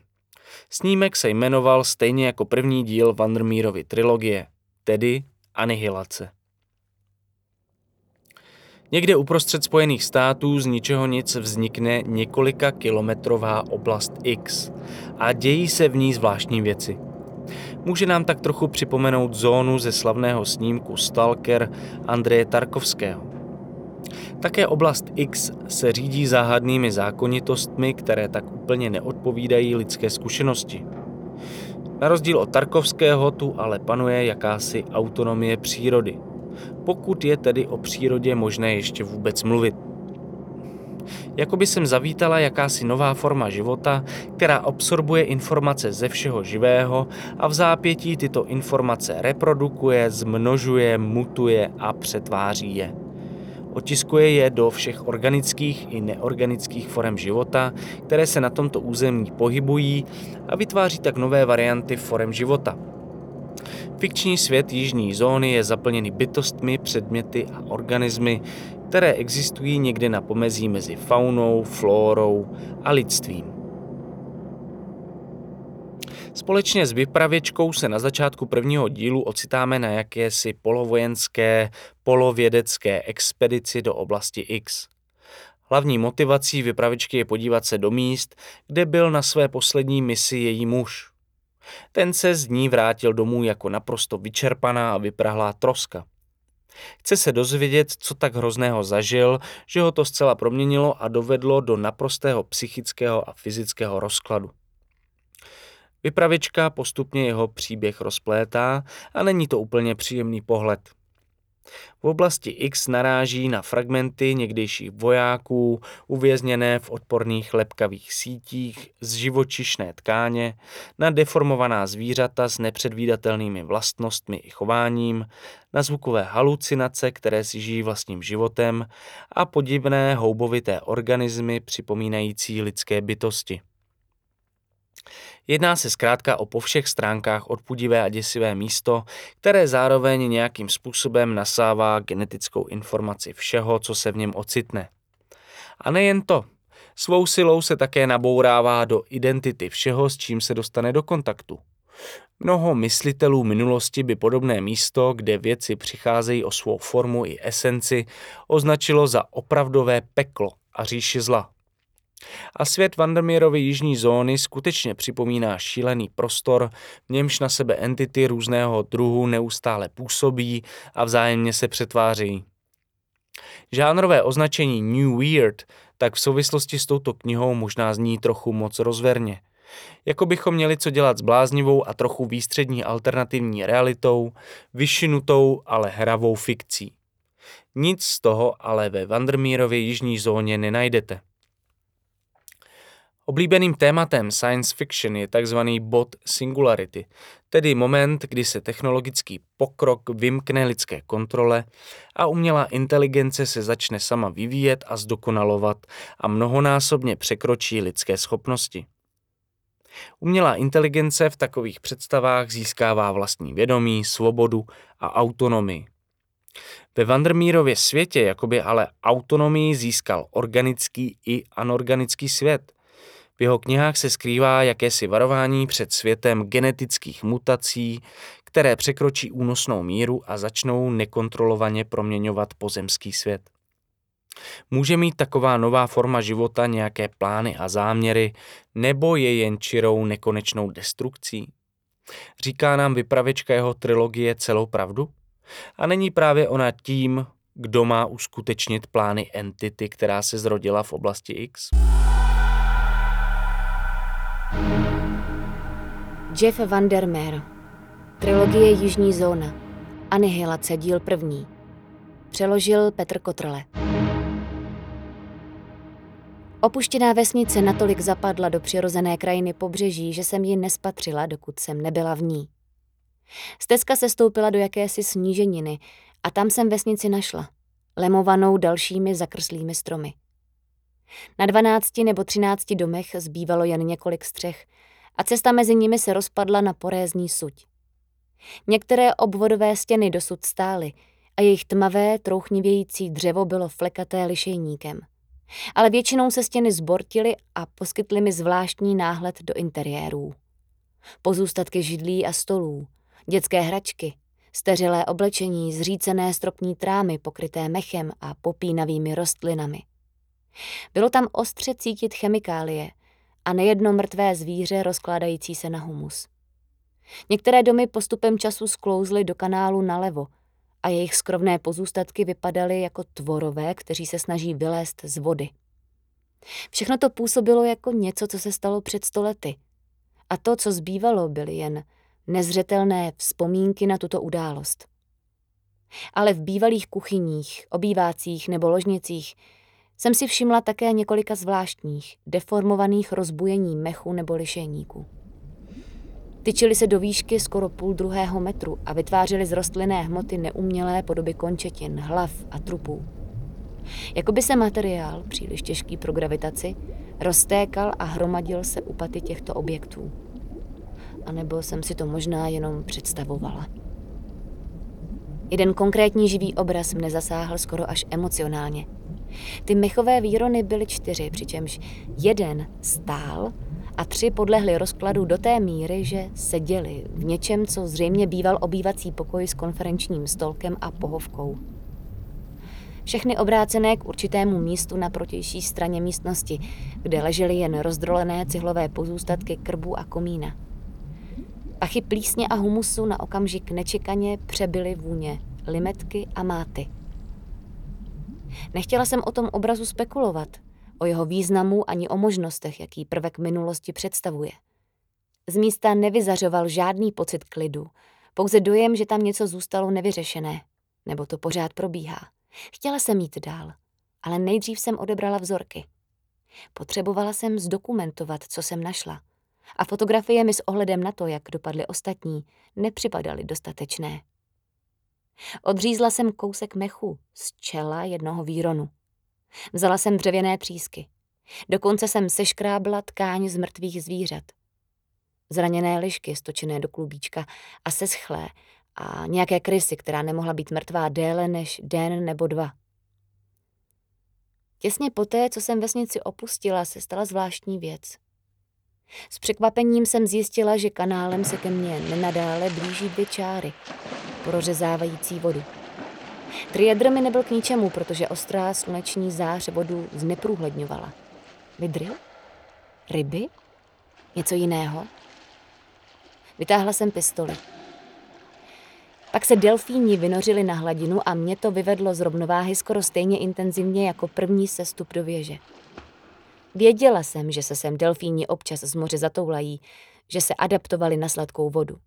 Speaker 1: Snímek se jmenoval stejně jako první díl Vandermeerovy trilogie, tedy Anihilace. Někde uprostřed Spojených států z ničeho nic vznikne několika kilometrová oblast X a dějí se v ní zvláštní věci. Může nám tak trochu připomenout zónu ze slavného snímku Stalker Andreje Tarkovského. Také oblast X se řídí záhadnými zákonitostmi, které tak úplně neodpovídají lidské zkušenosti. Na rozdíl od Tarkovského tu ale panuje jakási autonomie přírody. Pokud je tedy o přírodě možné ještě vůbec mluvit. Jakoby sem zavítala jakási nová forma života, která absorbuje informace ze všeho živého a v zápětí tyto informace reprodukuje, zmnožuje, mutuje a přetváří je. Otiskuje je do všech organických i neorganických forem života, které se na tomto území pohybují a vytváří tak nové varianty forem života. Fikční svět jižní zóny je zaplněný bytostmi, předměty a organismy, které existují někde na pomezí mezi faunou, flórou a lidstvím. Společně s vypravěčkou se na začátku prvního dílu ocitáme na jakési polovojenské, polovědecké expedici do oblasti X. Hlavní motivací vypravěčky je podívat se do míst, kde byl na své poslední misi její muž. Ten se z ní vrátil domů jako naprosto vyčerpaná a vyprahlá troska. Chce se dozvědět, co tak hrozného zažil, že ho to zcela proměnilo a dovedlo do naprostého psychického a fyzického rozkladu. Vypravička postupně jeho příběh rozplétá a není to úplně příjemný pohled. V oblasti X naráží na fragmenty někdejších vojáků uvězněné v odporných lepkavých sítích z živočišné tkáně, na deformovaná zvířata s nepředvídatelnými vlastnostmi i chováním, na zvukové halucinace, které si žijí vlastním životem a podivné houbovité organismy připomínající lidské bytosti. Jedná se zkrátka o po všech stránkách odpudivé a děsivé místo, které zároveň nějakým způsobem nasává genetickou informaci všeho, co se v něm ocitne. A nejen to, svou silou se také nabourává do identity všeho, s čím se dostane do kontaktu. Mnoho myslitelů minulosti by podobné místo, kde věci přicházejí o svou formu i esenci, označilo za opravdové peklo a říši zla. A svět Vandermeerovy jižní zóny skutečně připomíná šílený prostor, v němž na sebe entity různého druhu neustále působí a vzájemně se přetváří. Žánrové označení New Weird tak v souvislosti s touto knihou možná zní trochu moc rozverně. Jako bychom měli co dělat s bláznivou a trochu výstřední alternativní realitou, vyšinutou, ale hravou fikcí. Nic z toho ale ve Vandermeerově jižní zóně nenajdete. Oblíbeným tématem science fiction je tzv. bod singularity, tedy moment, kdy se technologický pokrok vymkne lidské kontrole a umělá inteligence se začne sama vyvíjet a zdokonalovat a mnohonásobně překročí lidské schopnosti. Umělá inteligence v takových představách získává vlastní vědomí, svobodu a autonomii. Ve Vandermeerově světě jakoby ale autonomii získal organický i anorganický svět – v jeho knihách se skrývá jakési varování před světem genetických mutací, které překročí únosnou míru a začnou nekontrolovaně proměňovat pozemský svět. Může mít taková nová forma života nějaké plány a záměry, nebo je jen čirou nekonečnou destrukcí? Říká nám vypravěčka jeho trilogie celou pravdu? A není právě ona tím, kdo má uskutečnit plány entity, která se zrodila v oblasti X?
Speaker 2: Jeff Vandermeer Trilogie Jižní zóna Anihilace díl první Přeložil Petr Kotrle Opuštěná vesnice natolik zapadla do přirozené krajiny pobřeží, že jsem ji nespatřila, dokud jsem nebyla v ní. Stezka se stoupila do jakési sníženiny a tam jsem vesnici našla, lemovanou dalšími zakrslými stromy. Na dvanácti nebo třinácti domech zbývalo jen několik střech a cesta mezi nimi se rozpadla na porézní suť. Některé obvodové stěny dosud stály a jejich tmavé, trouchnivějící dřevo bylo flekaté lišejníkem. Ale většinou se stěny zbortily a poskytly mi zvláštní náhled do interiérů. Pozůstatky židlí a stolů, dětské hračky, steřelé oblečení, zřícené stropní trámy pokryté mechem a popínavými rostlinami. Bylo tam ostře cítit chemikálie a nejedno mrtvé zvíře rozkládající se na humus. Některé domy postupem času sklouzly do kanálu nalevo a jejich skrovné pozůstatky vypadaly jako tvorové, kteří se snaží vylézt z vody. Všechno to působilo jako něco, co se stalo před stolety. A to, co zbývalo, byly jen nezřetelné vzpomínky na tuto událost. Ale v bývalých kuchyních, obývácích nebo ložnicích jsem si všimla také několika zvláštních, deformovaných rozbujení mechu nebo lišejníků. Tyčily se do výšky skoro půl druhého metru a vytvářely z rostlinné hmoty neumělé podoby končetin, hlav a trupů. Jakoby se materiál, příliš těžký pro gravitaci, roztékal a hromadil se u paty těchto objektů. A nebo jsem si to možná jenom představovala. Jeden konkrétní živý obraz mne zasáhl skoro až emocionálně. Ty mechové výrony byly čtyři, přičemž jeden stál a tři podlehli rozkladu do té míry, že seděli v něčem, co zřejmě býval obývací pokoj s konferenčním stolkem a pohovkou. Všechny obrácené k určitému místu na protější straně místnosti, kde ležely jen rozdrolené cihlové pozůstatky krbu a komína. Pachy plísně a humusu na okamžik nečekaně přebyly vůně, limetky a máty. Nechtěla jsem o tom obrazu spekulovat, o jeho významu ani o možnostech, jaký prvek minulosti představuje. Z místa nevyzařoval žádný pocit klidu, pouze dojem, že tam něco zůstalo nevyřešené, nebo to pořád probíhá. Chtěla jsem jít dál, ale nejdřív jsem odebrala vzorky. Potřebovala jsem zdokumentovat, co jsem našla. A fotografie mi s ohledem na to, jak dopadly ostatní, nepřipadaly dostatečné. Odřízla jsem kousek mechu z čela jednoho výronu. Vzala jsem dřevěné třísky. Dokonce jsem seškrábla tkáň z mrtvých zvířat. Zraněné lišky stočené do klubíčka a seschlé a nějaké krysy, která nemohla být mrtvá déle než den nebo dva. Těsně poté, co jsem vesnici opustila, se stala zvláštní věc. S překvapením jsem zjistila, že kanálem se ke mně nenadále blíží dvě čáry, prořezávající vodu. Triedr mi nebyl k ničemu, protože ostrá sluneční zář vodu zneprůhledňovala. Vidry? Ryby? Něco jiného? Vytáhla jsem pistoli. Pak se delfíni vynořili na hladinu a mě to vyvedlo z rovnováhy skoro stejně intenzivně jako první sestup do věže. Věděla jsem, že se sem delfíni občas z moře zatoulají, že se adaptovali na sladkou vodu.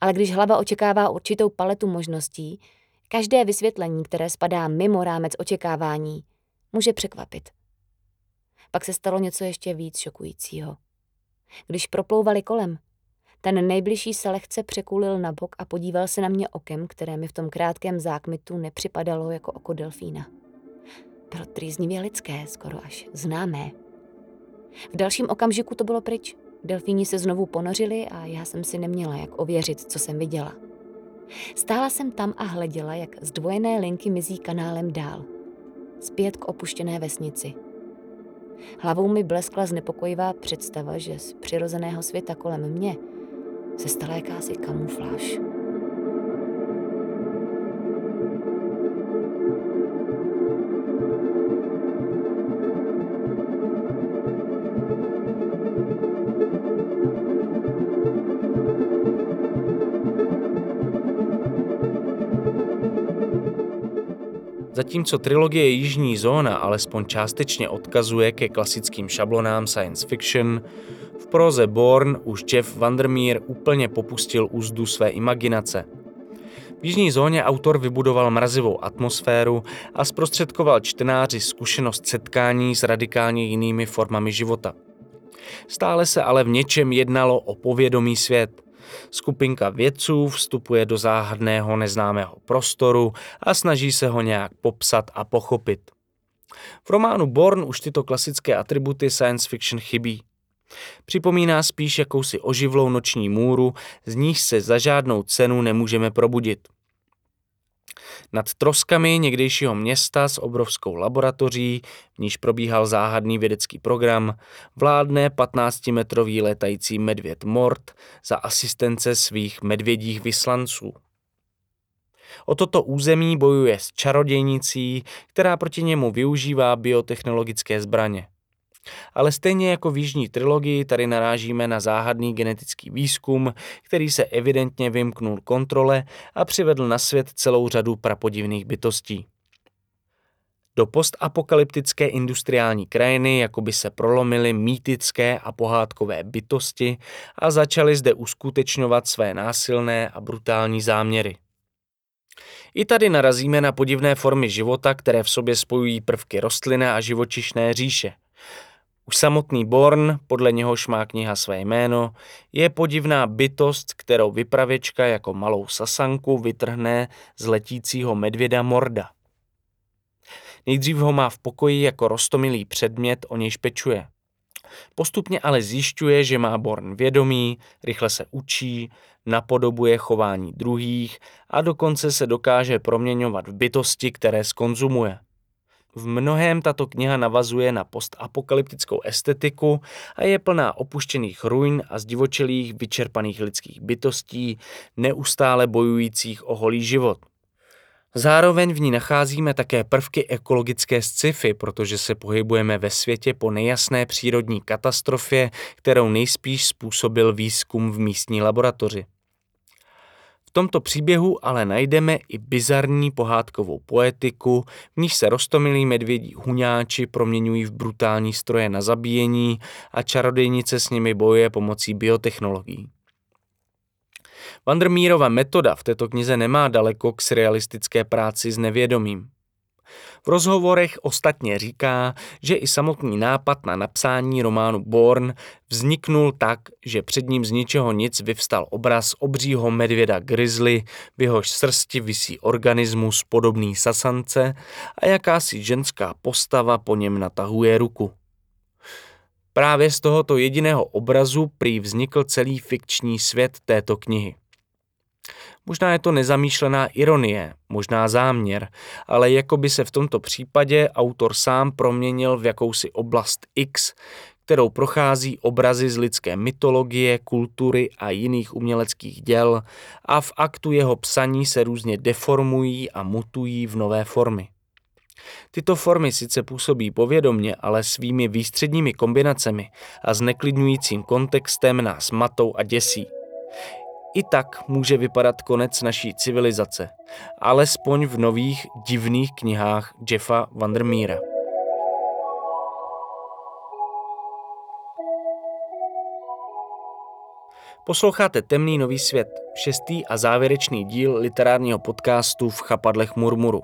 Speaker 2: Ale když hlava očekává určitou paletu možností, každé vysvětlení, které spadá mimo rámec očekávání, může překvapit. Pak se stalo něco ještě víc šokujícího. Když proplouvali kolem, ten nejbližší se lehce překulil na bok a podíval se na mě okem, které mi v tom krátkém zákmitu nepřipadalo jako oko delfína. Bylo trýznivě lidské, skoro až známé. V dalším okamžiku to bylo pryč. Delfíni se znovu ponořili a já jsem si neměla jak ověřit, co jsem viděla. Stála jsem tam a hleděla, jak zdvojené linky mizí kanálem dál. Zpět k opuštěné vesnici. Hlavou mi bleskla znepokojivá představa, že z přirozeného světa kolem mě se stala jakási kamufláž.
Speaker 1: Zatímco trilogie Jižní zóna alespoň částečně odkazuje ke klasickým šablonám science fiction, v proze Born už Jeff Vandermeer úplně popustil úzdu své imaginace. V Jižní zóně autor vybudoval mrazivou atmosféru a zprostředkoval čtenáři zkušenost setkání s radikálně jinými formami života. Stále se ale v něčem jednalo o povědomý svět, Skupinka vědců vstupuje do záhadného neznámého prostoru a snaží se ho nějak popsat a pochopit. V románu Born už tyto klasické atributy science fiction chybí. Připomíná spíš jakousi oživlou noční můru, z níž se za žádnou cenu nemůžeme probudit. Nad troskami někdejšího města s obrovskou laboratoří, v níž probíhal záhadný vědecký program, vládne 15-metrový letající medvěd Mort za asistence svých medvědích vyslanců. O toto území bojuje s čarodějnicí, která proti němu využívá biotechnologické zbraně. Ale stejně jako v Jižní trilogii tady narážíme na záhadný genetický výzkum, který se evidentně vymknul kontrole a přivedl na svět celou řadu prapodivných bytostí. Do postapokalyptické industriální krajiny jako by se prolomily mýtické a pohádkové bytosti a začaly zde uskutečňovat své násilné a brutální záměry. I tady narazíme na podivné formy života, které v sobě spojují prvky rostlinné a živočišné říše. Už samotný Born, podle něhož má kniha své jméno, je podivná bytost, kterou vypravěčka jako malou sasanku vytrhne z letícího medvěda Morda. Nejdřív ho má v pokoji jako rostomilý předmět, o nějž pečuje. Postupně ale zjišťuje, že má Born vědomí, rychle se učí, napodobuje chování druhých a dokonce se dokáže proměňovat v bytosti, které skonzumuje. V mnohém tato kniha navazuje na postapokalyptickou estetiku a je plná opuštěných ruin a zdivočelých vyčerpaných lidských bytostí, neustále bojujících o holý život. Zároveň v ní nacházíme také prvky ekologické sci-fi, protože se pohybujeme ve světě po nejasné přírodní katastrofě, kterou nejspíš způsobil výzkum v místní laboratoři tomto příběhu ale najdeme i bizarní pohádkovou poetiku, v níž se rostomilí medvědí huňáči proměňují v brutální stroje na zabíjení a čarodejnice s nimi bojuje pomocí biotechnologií. Vandermírova metoda v této knize nemá daleko k surrealistické práci s nevědomím. V rozhovorech ostatně říká, že i samotný nápad na napsání románu Born vzniknul tak, že před ním z ničeho nic vyvstal obraz obřího medvěda grizzly, v jehož srsti visí organismus podobný sasance a jakási ženská postava po něm natahuje ruku. Právě z tohoto jediného obrazu prý vznikl celý fikční svět této knihy. Možná je to nezamýšlená ironie, možná záměr, ale jako by se v tomto případě autor sám proměnil v jakousi oblast X, kterou prochází obrazy z lidské mytologie, kultury a jiných uměleckých děl a v aktu jeho psaní se různě deformují a mutují v nové formy. Tyto formy sice působí povědomně, ale svými výstředními kombinacemi a zneklidňujícím kontextem nás matou a děsí. I tak může vypadat konec naší civilizace, alespoň v nových divných knihách Jeffa Vandermeera. Posloucháte Temný nový svět, šestý a závěrečný díl literárního podcastu v chapadlech Murmuru.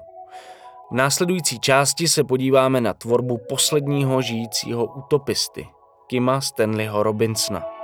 Speaker 1: V následující části se podíváme na tvorbu posledního žijícího utopisty, Kima Stanleyho Robinsona.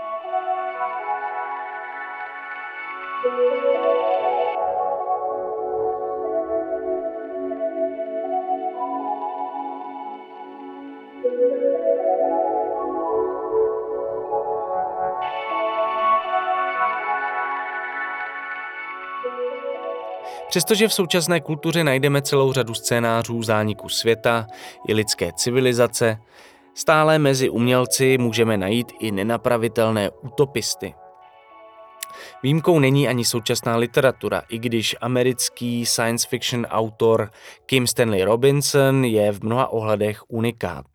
Speaker 1: Přestože v současné kultuře najdeme celou řadu scénářů zániku světa i lidské civilizace, stále mezi umělci můžeme najít i nenapravitelné utopisty. Výjimkou není ani současná literatura, i když americký science fiction autor Kim Stanley Robinson je v mnoha ohledech unikát.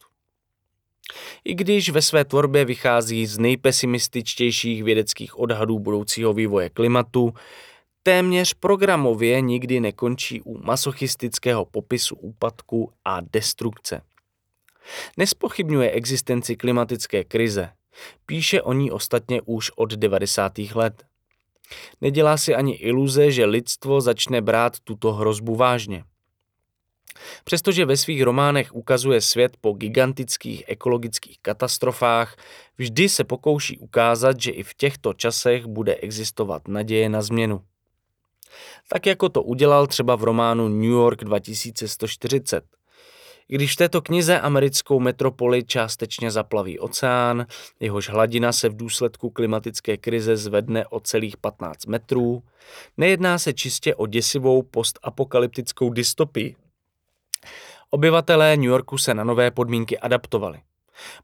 Speaker 1: I když ve své tvorbě vychází z nejpesimističtějších vědeckých odhadů budoucího vývoje klimatu, téměř programově nikdy nekončí u masochistického popisu úpadku a destrukce. Nespochybňuje existenci klimatické krize. Píše o ní ostatně už od 90. let. Nedělá si ani iluze, že lidstvo začne brát tuto hrozbu vážně. Přestože ve svých románech ukazuje svět po gigantických ekologických katastrofách, vždy se pokouší ukázat, že i v těchto časech bude existovat naděje na změnu. Tak jako to udělal třeba v románu New York 2140. Když v této knize americkou metropoli částečně zaplaví oceán, jehož hladina se v důsledku klimatické krize zvedne o celých 15 metrů, nejedná se čistě o děsivou postapokalyptickou dystopii, Obyvatelé New Yorku se na nové podmínky adaptovali.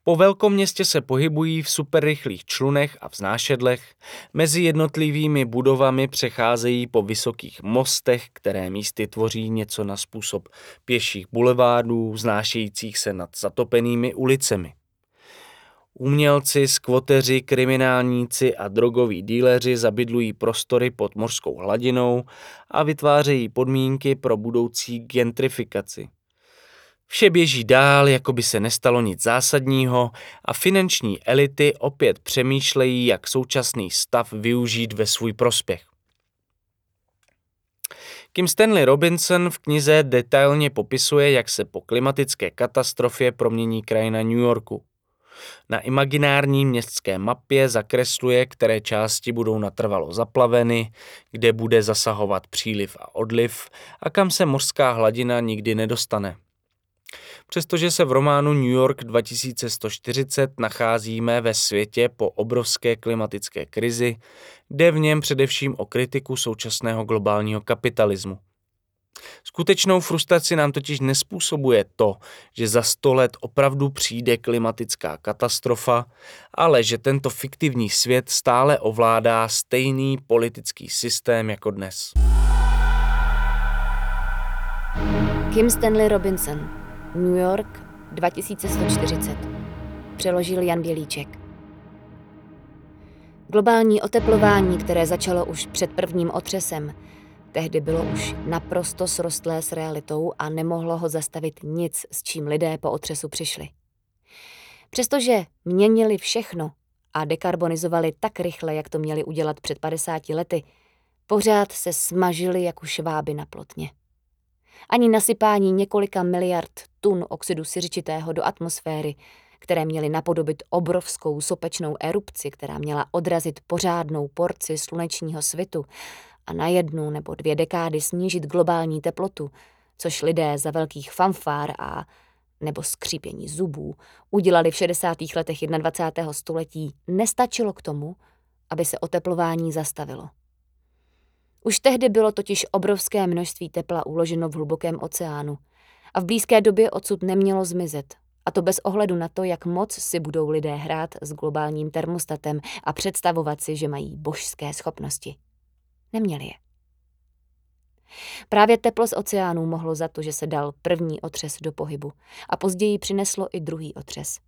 Speaker 1: Po velkom městě se pohybují v superrychlých člunech a vznášedlech, mezi jednotlivými budovami přecházejí po vysokých mostech, které místy tvoří něco na způsob pěších bulevádů, vznášejících se nad zatopenými ulicemi. Umělci, skvoteři, kriminálníci a drogoví díleři zabydlují prostory pod mořskou hladinou a vytvářejí podmínky pro budoucí gentrifikaci. Vše běží dál, jako by se nestalo nic zásadního a finanční elity opět přemýšlejí, jak současný stav využít ve svůj prospěch. Kim Stanley Robinson v knize detailně popisuje, jak se po klimatické katastrofě promění krajina New Yorku. Na imaginární městské mapě zakresluje, které části budou natrvalo zaplaveny, kde bude zasahovat příliv a odliv a kam se mořská hladina nikdy nedostane. Přestože se v románu New York 2140 nacházíme ve světě po obrovské klimatické krizi, jde v něm především o kritiku současného globálního kapitalismu. Skutečnou frustraci nám totiž nespůsobuje to, že za sto let opravdu přijde klimatická katastrofa, ale že tento fiktivní svět stále ovládá stejný politický systém jako dnes.
Speaker 2: Kim Stanley Robinson New York 2140. Přeložil Jan Bělíček. Globální oteplování, které začalo už před prvním otřesem, tehdy bylo už naprosto srostlé s realitou a nemohlo ho zastavit nic, s čím lidé po otřesu přišli. Přestože měnili všechno a dekarbonizovali tak rychle, jak to měli udělat před 50 lety, pořád se smažili jako šváby na plotně. Ani nasypání několika miliard tun oxidu siřičitého do atmosféry, které měly napodobit obrovskou sopečnou erupci, která měla odrazit pořádnou porci slunečního svitu a na jednu nebo dvě dekády snížit globální teplotu, což lidé za velkých fanfár a nebo skřípění zubů udělali v 60. letech 21. století, nestačilo k tomu, aby se oteplování zastavilo. Už tehdy bylo totiž obrovské množství tepla uloženo v hlubokém oceánu a v blízké době odsud nemělo zmizet. A to bez ohledu na to, jak moc si budou lidé hrát s globálním termostatem a představovat si, že mají božské schopnosti. Neměli je. Právě teplo z oceánů mohlo za to, že se dal první otřes do pohybu a později přineslo i druhý otřes.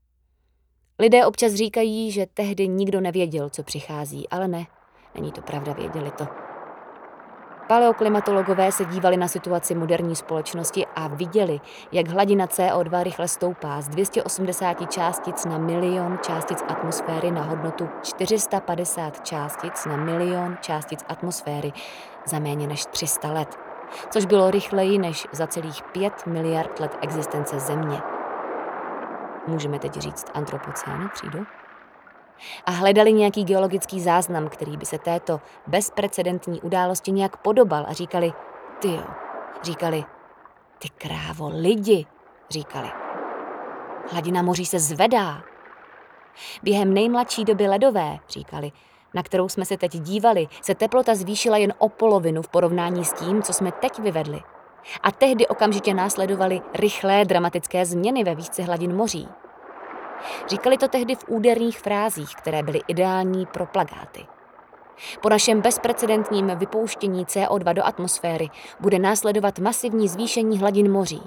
Speaker 2: Lidé občas říkají, že tehdy nikdo nevěděl, co přichází, ale ne, není to pravda, věděli to. Paleoklimatologové se dívali na situaci moderní společnosti a viděli, jak hladina CO2 rychle stoupá z 280 částic na milion částic atmosféry na hodnotu 450 částic na milion částic atmosféry za méně než 300 let, což bylo rychleji než za celých 5 miliard let existence Země. Můžeme teď říct antropocén třídu? A hledali nějaký geologický záznam, který by se této bezprecedentní události nějak podobal a říkali, ty jo, říkali, ty krávo, lidi, říkali. Hladina moří se zvedá. Během nejmladší doby ledové, říkali, na kterou jsme se teď dívali, se teplota zvýšila jen o polovinu v porovnání s tím, co jsme teď vyvedli. A tehdy okamžitě následovaly rychlé dramatické změny ve výšce hladin moří. Říkali to tehdy v úderných frázích, které byly ideální pro plagáty. Po našem bezprecedentním vypouštění CO2 do atmosféry bude následovat masivní zvýšení hladin moří.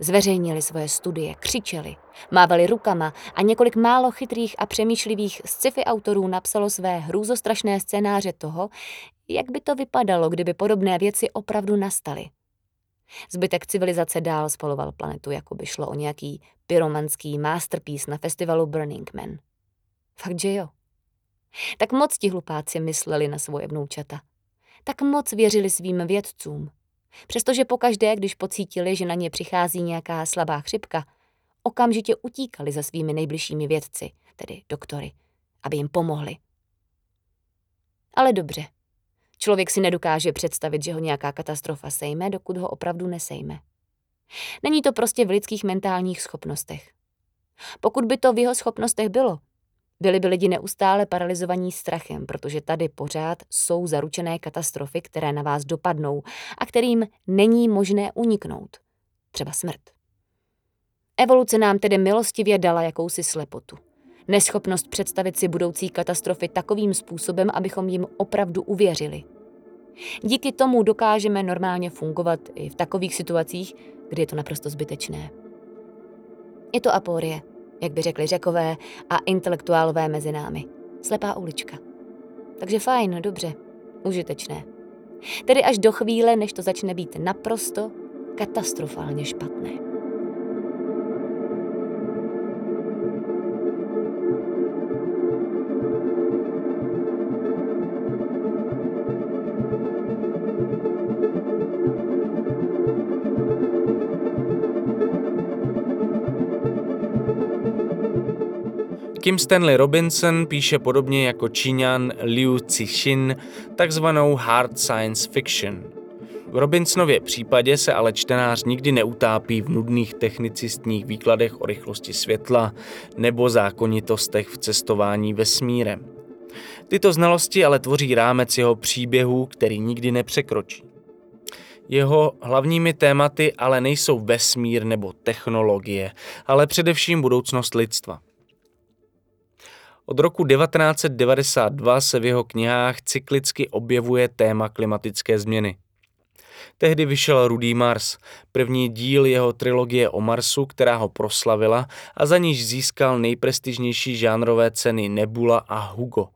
Speaker 2: Zveřejnili svoje studie, křičeli, mávali rukama a několik málo chytrých a přemýšlivých sci-fi autorů napsalo své hrůzostrašné scénáře toho, jak by to vypadalo, kdyby podobné věci opravdu nastaly. Zbytek civilizace dál spaloval planetu, jako by šlo o nějaký pyromanský masterpiece na festivalu Burning Man. Fakt, že jo. Tak moc ti hlupáci mysleli na svoje vnoučata. Tak moc věřili svým vědcům. Přestože pokaždé, když pocítili, že na ně přichází nějaká slabá chřipka, okamžitě utíkali za svými nejbližšími vědci, tedy doktory, aby jim pomohli. Ale dobře. Člověk si nedokáže představit, že ho nějaká katastrofa sejme, dokud ho opravdu nesejme. Není to prostě v lidských mentálních schopnostech. Pokud by to v jeho schopnostech bylo, byli by lidi neustále paralizovaní strachem, protože tady pořád jsou zaručené katastrofy, které na vás dopadnou a kterým není možné uniknout. Třeba smrt. Evoluce nám tedy milostivě dala jakousi slepotu. Neschopnost představit si budoucí katastrofy takovým způsobem, abychom jim opravdu uvěřili. Díky tomu dokážeme normálně fungovat i v takových situacích, kdy je to naprosto zbytečné. Je to aporie, jak by řekli řekové a intelektuálové mezi námi. Slepá ulička. Takže fajn, dobře, užitečné. Tedy až do chvíle, než to začne být naprosto katastrofálně špatné.
Speaker 1: Kim Stanley Robinson píše podobně jako Číňan Liu Cixin takzvanou hard science fiction. V Robinsonově případě se ale čtenář nikdy neutápí v nudných technicistních výkladech o rychlosti světla nebo zákonitostech v cestování vesmírem. Tyto znalosti ale tvoří rámec jeho příběhu, který nikdy nepřekročí. Jeho hlavními tématy ale nejsou vesmír nebo technologie, ale především budoucnost lidstva. Od roku 1992 se v jeho knihách cyklicky objevuje téma klimatické změny. Tehdy vyšel Rudý Mars, první díl jeho trilogie o Marsu, která ho proslavila a za níž získal nejprestižnější žánrové ceny Nebula a Hugo.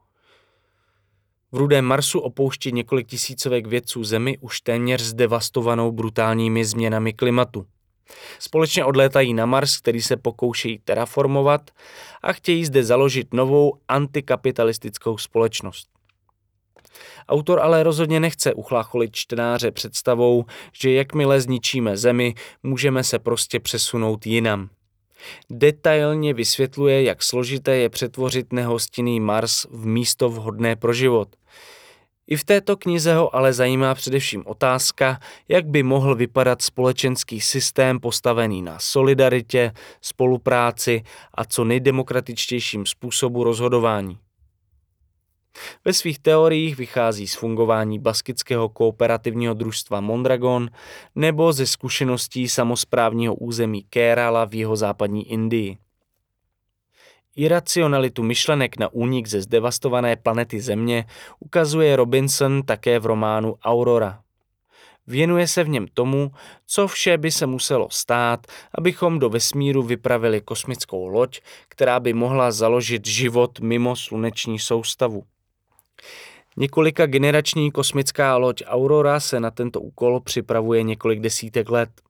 Speaker 1: V Rudém Marsu opouští několik tisícovek vědců Zemi už téměř zdevastovanou brutálními změnami klimatu. Společně odlétají na Mars, který se pokoušejí terraformovat a chtějí zde založit novou antikapitalistickou společnost. Autor ale rozhodně nechce uchlácholit čtenáře představou, že jakmile zničíme Zemi, můžeme se prostě přesunout jinam. Detailně vysvětluje, jak složité je přetvořit nehostinný Mars v místo vhodné pro život – i v této knize ho ale zajímá především otázka, jak by mohl vypadat společenský systém postavený na solidaritě, spolupráci a co nejdemokratičtějším způsobu rozhodování. Ve svých teoriích vychází z fungování baskického kooperativního družstva Mondragon nebo ze zkušeností samozprávního území Kerala v jeho západní Indii. Iracionalitu myšlenek na únik ze zdevastované planety Země ukazuje Robinson také v románu Aurora. Věnuje se v něm tomu, co vše by se muselo stát, abychom do vesmíru vypravili kosmickou loď, která by mohla založit život mimo sluneční soustavu. Několika generační kosmická loď Aurora se na tento úkol připravuje několik desítek let.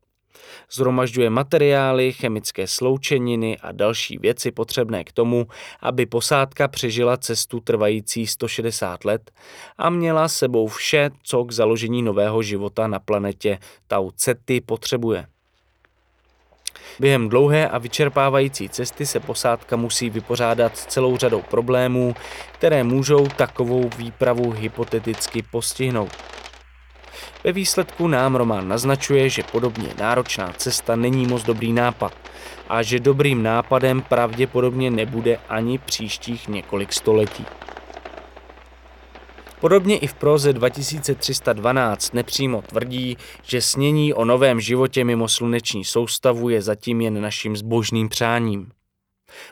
Speaker 1: Zhromažďuje materiály, chemické sloučeniny a další věci potřebné k tomu, aby posádka přežila cestu trvající 160 let a měla sebou vše, co k založení nového života na planetě Tau Ceti potřebuje. Během dlouhé a vyčerpávající cesty se posádka musí vypořádat s celou řadou problémů, které můžou takovou výpravu hypoteticky postihnout. Ve výsledku nám román naznačuje, že podobně náročná cesta není moc dobrý nápad a že dobrým nápadem pravděpodobně nebude ani příštích několik století. Podobně i v proze 2312 nepřímo tvrdí, že snění o novém životě mimo sluneční soustavu je zatím jen naším zbožným přáním.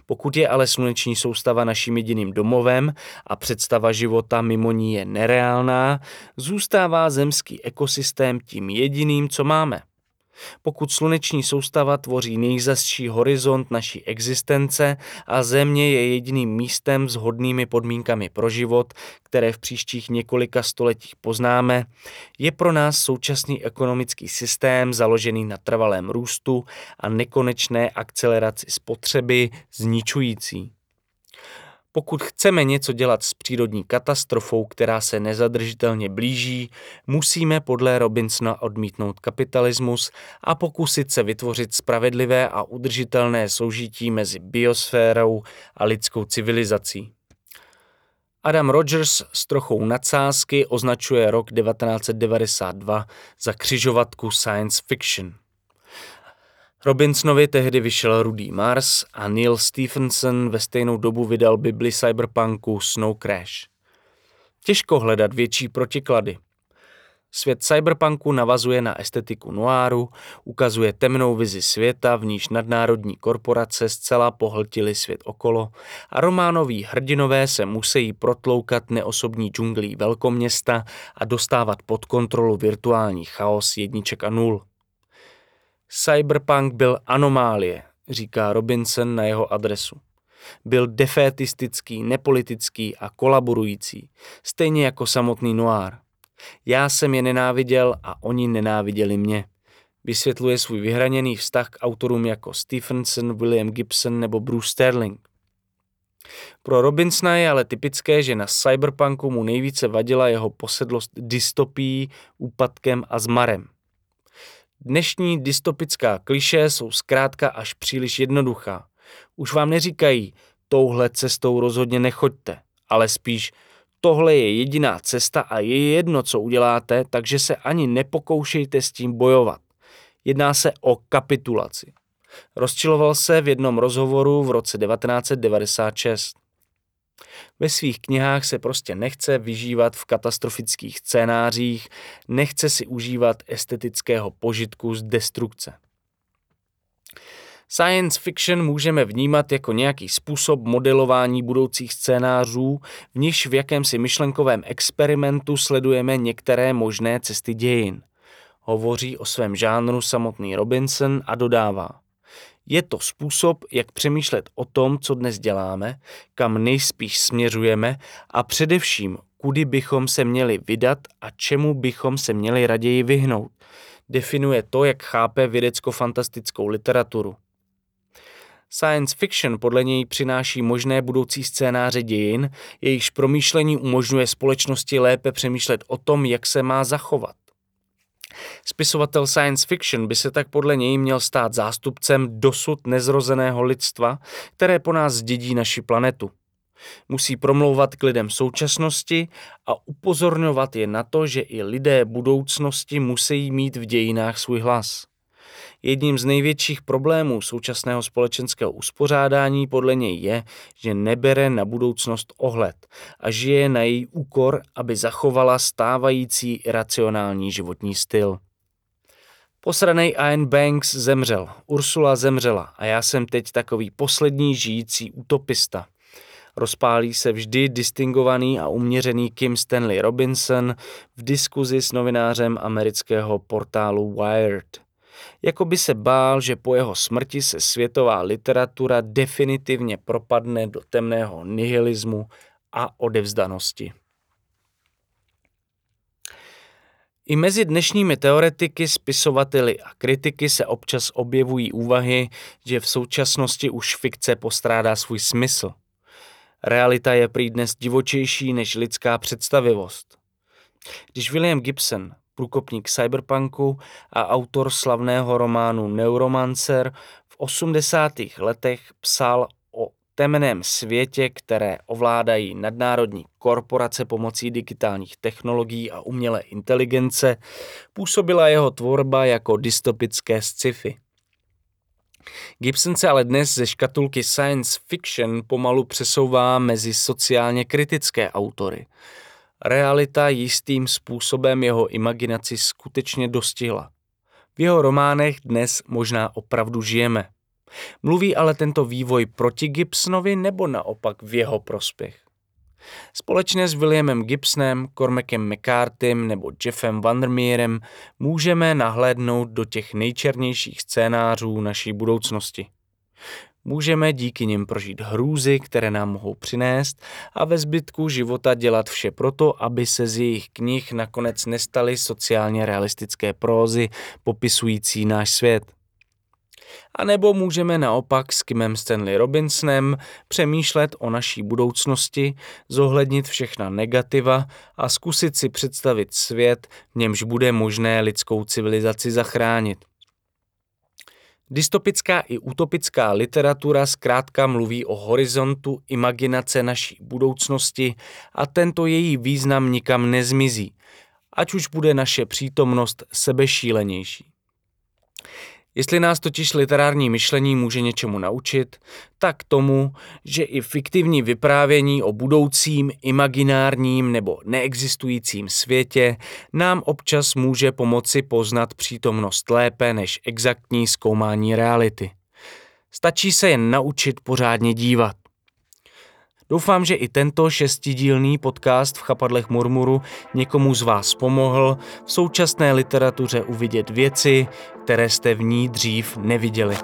Speaker 1: Pokud je ale sluneční soustava naším jediným domovem a představa života mimo ní je nereálná, zůstává zemský ekosystém tím jediným, co máme – pokud sluneční soustava tvoří nejzasší horizont naší existence a Země je jediným místem s hodnými podmínkami pro život, které v příštích několika stoletích poznáme, je pro nás současný ekonomický systém založený na trvalém růstu a nekonečné akceleraci spotřeby zničující. Pokud chceme něco dělat s přírodní katastrofou, která se nezadržitelně blíží, musíme podle Robinsona odmítnout kapitalismus a pokusit se vytvořit spravedlivé a udržitelné soužití mezi biosférou a lidskou civilizací. Adam Rogers s trochou nadsázky označuje rok 1992 za křižovatku science fiction. Robinsonovi tehdy vyšel Rudý Mars a Neil Stephenson ve stejnou dobu vydal Bibli cyberpunku Snow Crash. Těžko hledat větší protiklady. Svět cyberpunku navazuje na estetiku noáru, ukazuje temnou vizi světa, v níž nadnárodní korporace zcela pohltily svět okolo a románoví hrdinové se musí protloukat neosobní džunglí velkoměsta a dostávat pod kontrolu virtuální chaos jedniček a nul. Cyberpunk byl anomálie, říká Robinson na jeho adresu. Byl defétistický, nepolitický a kolaborující, stejně jako samotný noir. Já jsem je nenáviděl a oni nenáviděli mě. Vysvětluje svůj vyhraněný vztah k autorům jako Stephenson, William Gibson nebo Bruce Sterling. Pro Robinsona je ale typické, že na cyberpunku mu nejvíce vadila jeho posedlost dystopií, úpadkem a zmarem. Dnešní dystopická kliše jsou zkrátka až příliš jednoduchá. Už vám neříkají, touhle cestou rozhodně nechoďte, ale spíš tohle je jediná cesta a je jedno, co uděláte, takže se ani nepokoušejte s tím bojovat. Jedná se o kapitulaci. Rozčiloval se v jednom rozhovoru v roce 1996. Ve svých knihách se prostě nechce vyžívat v katastrofických scénářích, nechce si užívat estetického požitku z destrukce. Science fiction můžeme vnímat jako nějaký způsob modelování budoucích scénářů, v níž v jakémsi myšlenkovém experimentu sledujeme některé možné cesty dějin. Hovoří o svém žánru samotný Robinson a dodává. Je to způsob, jak přemýšlet o tom, co dnes děláme, kam nejspíš směřujeme a především, kudy bychom se měli vydat a čemu bychom se měli raději vyhnout. Definuje to, jak chápe vědecko-fantastickou literaturu. Science fiction podle něj přináší možné budoucí scénáře dějin, jejichž promýšlení umožňuje společnosti lépe přemýšlet o tom, jak se má zachovat. Spisovatel science fiction by se tak podle něj měl stát zástupcem dosud nezrozeného lidstva, které po nás dědí naši planetu. Musí promlouvat k lidem současnosti a upozorňovat je na to, že i lidé budoucnosti musí mít v dějinách svůj hlas. Jedním z největších problémů současného společenského uspořádání podle něj je, že nebere na budoucnost ohled a žije na její úkor, aby zachovala stávající iracionální životní styl. Posranej Ian Banks zemřel, Ursula zemřela a já jsem teď takový poslední žijící utopista. Rozpálí se vždy distingovaný a uměřený Kim Stanley Robinson v diskuzi s novinářem amerického portálu Wired jako by se bál, že po jeho smrti se světová literatura definitivně propadne do temného nihilismu a odevzdanosti. I mezi dnešními teoretiky, spisovateli a kritiky se občas objevují úvahy, že v současnosti už fikce postrádá svůj smysl. Realita je prý dnes divočejší než lidská představivost. Když William Gibson průkopník cyberpunku a autor slavného románu Neuromancer, v 80. letech psal o temném světě, které ovládají nadnárodní korporace pomocí digitálních technologií a umělé inteligence, působila jeho tvorba jako dystopické sci-fi. Gibson se ale dnes ze škatulky science fiction pomalu přesouvá mezi sociálně kritické autory – Realita jistým způsobem jeho imaginaci skutečně dostihla. V jeho románech dnes možná opravdu žijeme. Mluví ale tento vývoj proti Gibsonovi nebo naopak v jeho prospěch? Společně s Williamem Gibsonem, Cormacem McCartym nebo Jeffem Vandermeerem můžeme nahlédnout do těch nejčernějších scénářů naší budoucnosti. Můžeme díky nim prožít hrůzy, které nám mohou přinést a ve zbytku života dělat vše proto, aby se z jejich knih nakonec nestaly sociálně realistické prózy popisující náš svět. A nebo můžeme naopak s Kimem Stanley Robinsonem přemýšlet o naší budoucnosti, zohlednit všechna negativa a zkusit si představit svět, v němž bude možné lidskou civilizaci zachránit. Dystopická i utopická literatura zkrátka mluví o horizontu imaginace naší budoucnosti a tento její význam nikam nezmizí, ať už bude naše přítomnost sebešílenější. Jestli nás totiž literární myšlení může něčemu naučit, tak tomu, že i fiktivní vyprávění o budoucím, imaginárním nebo neexistujícím světě nám občas může pomoci poznat přítomnost lépe než exaktní zkoumání reality. Stačí se jen naučit pořádně dívat. Doufám, že i tento šestidílný podcast v chapadlech Murmuru někomu z vás pomohl v současné literatuře uvidět věci, které jste v ní dřív neviděli.